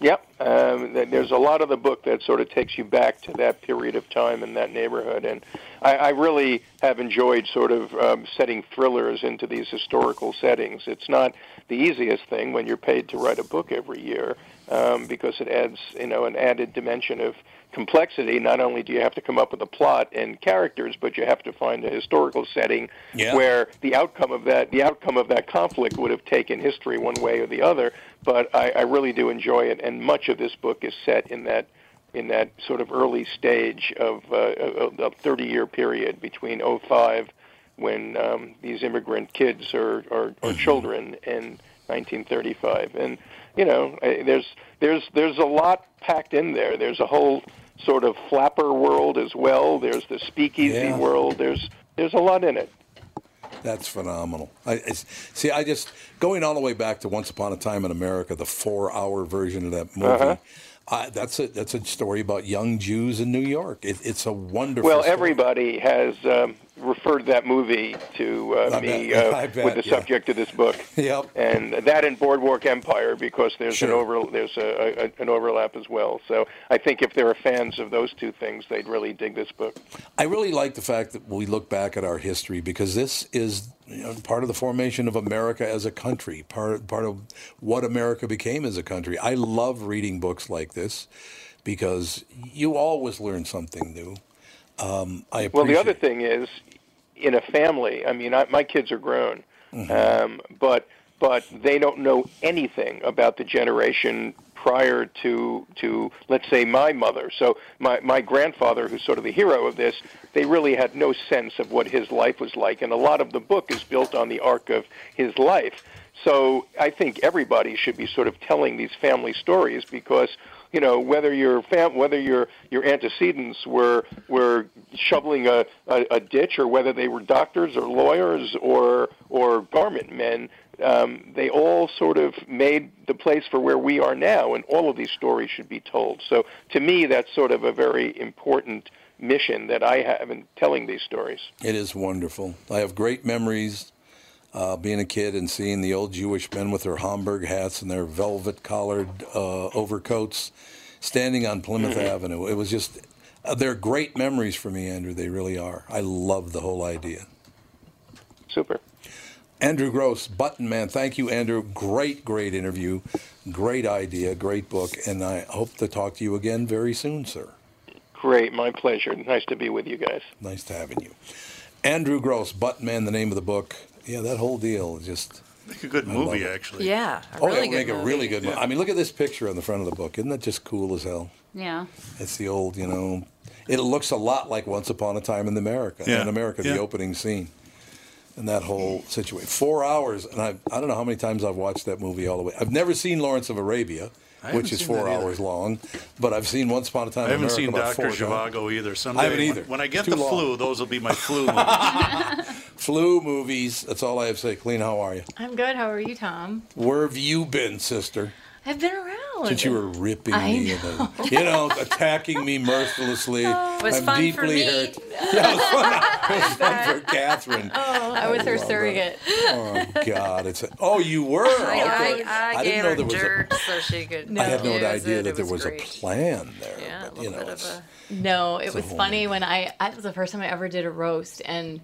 Speaker 9: Yep. Um, th- there's a lot of the book that sort of takes you back to that period of time in that neighborhood, and I, I really have enjoyed sort of um, setting thrillers into these historical settings. It's not the easiest thing when you're paid to write a book every year, um, because it adds, you know, an added dimension of complexity. Not only do you have to come up with a plot and characters, but you have to find a historical setting
Speaker 1: Yeah.
Speaker 9: where the outcome of that the outcome of that conflict would have taken history one way or the other. But I, I really do enjoy it, and much of this book is set in that in that sort of early stage of uh, a 30 year period between 05 when um, these immigrant kids are, are, are children and 1935 and you know there's there's there's a lot packed in there there's a whole sort of flapper world as well there's the speakeasy
Speaker 1: Yeah.
Speaker 9: world there's there's a lot in it
Speaker 1: That's phenomenal. I, see. I just going all the way back to Once Upon a Time in America, the four-hour version of that movie.
Speaker 9: Uh-huh.
Speaker 1: I, that's a that's a story about young Jews in New York. It, it's a wonderful.
Speaker 9: well
Speaker 1: story.
Speaker 9: everybody has um, referred that movie to uh, me
Speaker 1: bet-
Speaker 9: uh,
Speaker 1: bet,
Speaker 9: with the
Speaker 1: yeah.
Speaker 9: subject of this book
Speaker 1: Yep.
Speaker 9: and that and Boardwalk Empire because there's an over there's a, a, an overlap as well. So I think if there are fans of those two things, they'd really dig this book.
Speaker 1: I really like the fact that we look back at our history because this is you know, part of the formation of America as a country, part part of what America became as a country. I love reading books like this because you always learn something new. Um, I appreciate
Speaker 9: Well, the other thing is, in a family, I mean, I, my kids are grown,
Speaker 1: Mm-hmm.
Speaker 9: um, but but they don't know anything about the generation prior to to let's say my mother. So my my grandfather, who's sort of the hero of this, they really had no sense of what his life was like, and a lot of the book is built on the arc of his life. So I think everybody should be sort of telling these family stories because you know whether your fam- whether your your antecedents were were shoveling a, a, a ditch or whether they were doctors or lawyers or or garment men um, they all sort of made the place for where we are now and all of these stories should be told so to me that's sort of a very important mission that I have in telling these stories
Speaker 1: It is wonderful. I have great memories uh, being a kid and seeing the old Jewish men with their Homburg hats and their velvet collared uh, overcoats standing on Plymouth
Speaker 9: Mhm.
Speaker 1: Avenue. It was just, uh, they're great memories for me, Andrew. They really are. I love the whole idea.
Speaker 9: super
Speaker 1: Andrew Gross, Button Man. Thank you, Andrew. Great, great interview. Great idea. Great book. And I hope to talk to you again very soon, sir.
Speaker 9: great my pleasure nice to be with you guys
Speaker 1: Nice to having you. Andrew Gross, Button Man, the name of the book. Yeah, that whole deal just
Speaker 2: Make a good
Speaker 1: I
Speaker 2: movie, actually.
Speaker 3: Yeah, a
Speaker 1: Oh,
Speaker 3: really
Speaker 1: yeah,
Speaker 3: good
Speaker 1: make a really good movie. I mean, look at this picture on the front of the book. Isn't that just cool as hell?
Speaker 6: Yeah.
Speaker 1: It's the old, you know. It looks a lot like Once Upon a Time in America.
Speaker 2: Yeah.
Speaker 1: In America,
Speaker 2: Yeah.
Speaker 1: the opening scene, and that whole situation. Four hours, and I I don't know how many times I've watched that movie all the way. I've never seen Lawrence of Arabia,
Speaker 2: I haven't
Speaker 1: which is four hours long, but I've seen Once Upon a Time
Speaker 2: I haven't
Speaker 1: America
Speaker 2: seen
Speaker 1: about
Speaker 2: Doctor
Speaker 1: four times.
Speaker 2: Zhivago either. Someday,
Speaker 1: I haven't either.
Speaker 2: When, when I get
Speaker 1: Too
Speaker 2: the
Speaker 1: long.
Speaker 2: flu, those will be my flu movies.
Speaker 1: Flu movies. That's all I have to say. Clean, how are you?
Speaker 6: I'm good. How are you, Tom?
Speaker 1: Where have you been, sister?
Speaker 6: I've been around.
Speaker 1: Since you were ripping
Speaker 6: I
Speaker 1: me, and, uh, you know, attacking me mercilessly.
Speaker 6: It was
Speaker 1: I'm
Speaker 6: fun for
Speaker 1: deeply
Speaker 6: me.
Speaker 1: hurt. Yeah, it was fun. It was fun for Catherine.
Speaker 6: Oh, I was her
Speaker 1: love
Speaker 6: surrogate.
Speaker 1: Oh God! It's a, oh, you were.
Speaker 3: I,
Speaker 1: Okay.
Speaker 3: I, I,
Speaker 1: didn't know
Speaker 3: her
Speaker 1: there was a-
Speaker 3: so she could.
Speaker 1: I had no
Speaker 3: use
Speaker 1: idea
Speaker 3: it.
Speaker 1: that
Speaker 3: It
Speaker 1: there was
Speaker 3: great.
Speaker 1: a plan there.
Speaker 3: Yeah,
Speaker 1: but,
Speaker 3: a
Speaker 1: you
Speaker 3: little
Speaker 1: know,
Speaker 3: bit of a.
Speaker 6: No, it was
Speaker 1: whole
Speaker 6: funny when I. That was the first time I ever did a roast, and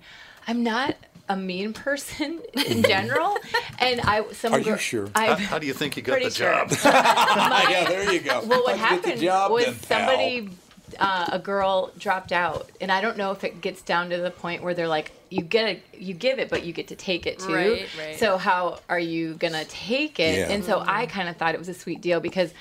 Speaker 6: I'm not a mean person in general. and I some
Speaker 1: Are you
Speaker 6: girl-
Speaker 1: sure?
Speaker 6: I,
Speaker 2: how, how do you think you got the
Speaker 6: sure.
Speaker 2: job?
Speaker 1: yeah, there you go.
Speaker 6: Well, what
Speaker 1: How'd you get the
Speaker 6: happened
Speaker 1: job
Speaker 6: was
Speaker 1: then,
Speaker 6: somebody, uh, a girl dropped out, and I don't know if it gets down to the point where they're like, you get it, you give it, but you get to take it too.
Speaker 3: Right, right.
Speaker 6: So how are you gonna take it?
Speaker 1: Yeah.
Speaker 6: And so I kind of thought it was a sweet deal because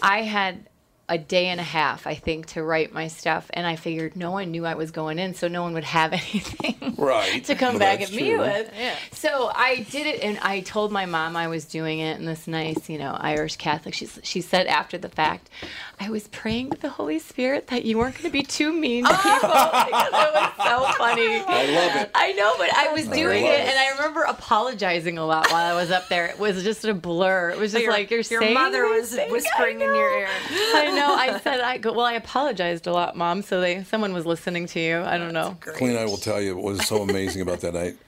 Speaker 6: I had a day and a half, I think, to write my stuff, and I figured no one knew I was going in, so no one would have anything
Speaker 1: Right.
Speaker 6: to come
Speaker 1: Well,
Speaker 6: back
Speaker 1: that's
Speaker 6: at me
Speaker 1: true.
Speaker 6: with.
Speaker 3: Yeah.
Speaker 6: So I did it, and I told my mom I was doing it And this nice, you know, Irish Catholic. She she said after the fact, I was praying to the Holy Spirit that you weren't going to be too mean to people because it was so funny.
Speaker 1: I love it.
Speaker 6: I know, but I was
Speaker 1: I
Speaker 6: doing it,
Speaker 1: it.
Speaker 6: and I remember apologizing a lot while I was up there. It was just a blur. It was just
Speaker 3: your,
Speaker 6: like you're
Speaker 3: your
Speaker 6: saying
Speaker 3: mother was whispering in your ear.
Speaker 6: I know. I said I go. Well, I apologized a lot, Mom. So they someone was listening to you. I don't know.
Speaker 1: Clean, I will tell you what was so amazing about that night.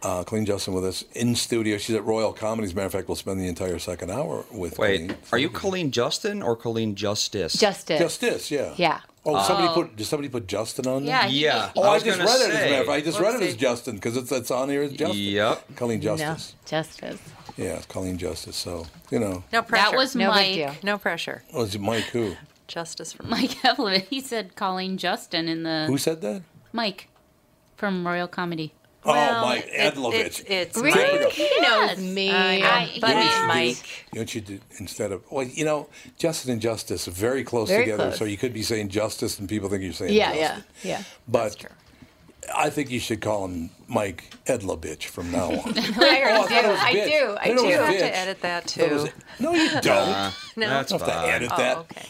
Speaker 1: Uh, Clean Justin with us in studio. She's at Royal Comedy. As a matter of fact, we'll spend the entire second hour with
Speaker 4: Wait,
Speaker 1: Clean.
Speaker 4: are you Colleen Justin or Colleen Justice?
Speaker 6: Justice.
Speaker 1: Justice? Yeah.
Speaker 6: Yeah.
Speaker 1: Oh, somebody put. Did somebody put Justin on there?
Speaker 6: Yeah.
Speaker 4: Yeah.
Speaker 1: Oh,
Speaker 4: I
Speaker 1: I, just
Speaker 4: gonna
Speaker 1: read it. As a matter of fact. I just read it as Justin because it's it's on here as Justin.
Speaker 4: Yep.
Speaker 1: Colleen Justice.
Speaker 6: No.
Speaker 1: Justice.
Speaker 6: Justice.
Speaker 1: Yeah, it's Colleen Justice. So you know,
Speaker 3: No pressure.
Speaker 6: That was
Speaker 3: no
Speaker 6: Mike.
Speaker 3: big deal. No pressure.
Speaker 1: Oh, was it Mike who?
Speaker 3: Justice for
Speaker 6: Mike Evelyn. He said Colleen Justin in the
Speaker 1: Who said that?
Speaker 6: Mike from Royal Comedy.
Speaker 1: oh, Mike
Speaker 3: it-
Speaker 1: Edlovich.
Speaker 3: It's, it's
Speaker 6: Really?
Speaker 3: Mike.
Speaker 6: He knows me.
Speaker 3: I know, but
Speaker 6: he
Speaker 3: it's
Speaker 6: knows.
Speaker 3: Mike.
Speaker 1: You know what you do instead of well, you know, Justin and Justice are very close
Speaker 6: Very
Speaker 1: together,
Speaker 6: close.
Speaker 1: so you could be saying Justice and people think you're saying
Speaker 6: Yeah,
Speaker 1: Justin.
Speaker 6: yeah, yeah.
Speaker 1: But I think you should call him Mike Edlovich from now on.
Speaker 6: I,
Speaker 1: Oh, I thought it was
Speaker 6: I
Speaker 1: bitch.
Speaker 6: do.
Speaker 1: I
Speaker 6: I
Speaker 1: didn't
Speaker 6: do.
Speaker 3: You have
Speaker 1: bitch.
Speaker 3: to edit that
Speaker 1: That was
Speaker 3: too.
Speaker 1: No, you don't.
Speaker 4: Uh,
Speaker 3: No.
Speaker 4: That's
Speaker 1: You don't have to
Speaker 4: fine.
Speaker 1: edit
Speaker 3: Oh,
Speaker 1: that.
Speaker 3: okay.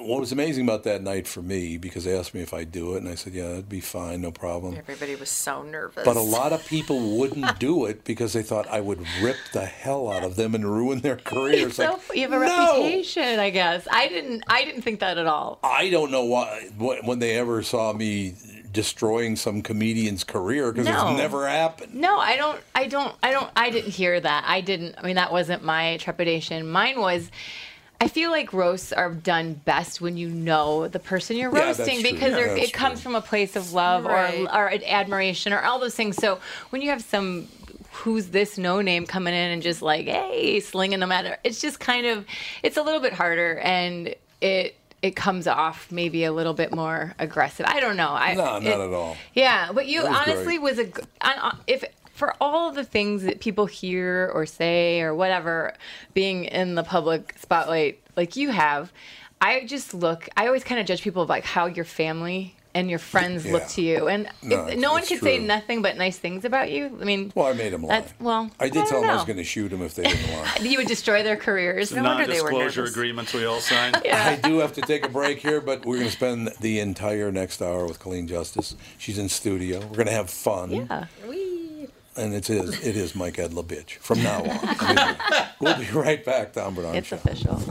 Speaker 1: What was amazing about that night for me, because they asked me if I'd do it, and I said, yeah, that'd be fine, no problem.
Speaker 3: Everybody was so nervous.
Speaker 1: But a lot of people wouldn't do it because they thought I would rip the hell out of them and ruin their careers.
Speaker 6: So
Speaker 1: Like,
Speaker 6: you have a
Speaker 1: no!
Speaker 6: reputation, I guess. I didn't. I didn't think that at all.
Speaker 1: I don't know why when they ever saw me destroying some comedian's career because
Speaker 6: No.
Speaker 1: it's never happened.
Speaker 6: No, I don't. I don't. I don't. I didn't hear that. I didn't. I mean, that wasn't my trepidation. Mine was. I feel like roasts are done best when you know the person you're
Speaker 1: Yeah,
Speaker 6: roasting because
Speaker 1: Yeah,
Speaker 6: they're- it comes
Speaker 1: true.
Speaker 6: from a place of love
Speaker 3: Right.
Speaker 6: or or admiration or all those things. So when you have some who's this no name coming in and just like hey slinging them at her, it's just kind of it's a little bit harder and it it comes off maybe a little bit more aggressive. I don't know. I,
Speaker 1: No, not
Speaker 6: it-
Speaker 1: at all.
Speaker 6: yeah, but you
Speaker 1: was
Speaker 6: honestly
Speaker 1: great.
Speaker 6: was a g- on- on- if for all the things that people hear or say or whatever, being in the public spotlight like you have, I just look. I always kind of judge people of like how your family and your friends look to you, and
Speaker 1: No,
Speaker 6: if, no one
Speaker 1: it's
Speaker 6: can say nothing but nice things about you. I mean,
Speaker 1: Well, I made them lie.
Speaker 6: well.
Speaker 1: I did
Speaker 6: don't
Speaker 1: tell them I was going to shoot them if they didn't lie.
Speaker 6: You would destroy their careers.
Speaker 3: No wonder they were
Speaker 2: Non-disclosure agreements we all signed.
Speaker 1: I do have to take a break here, but we're going to spend the entire next hour with Colleen Justice. She's in studio. We're going to have fun.
Speaker 6: Yeah.
Speaker 1: And it is, it is Mike Edlovich from now on. I mean, we'll be right back, Tom Barnard
Speaker 6: It's
Speaker 1: Show.
Speaker 6: official.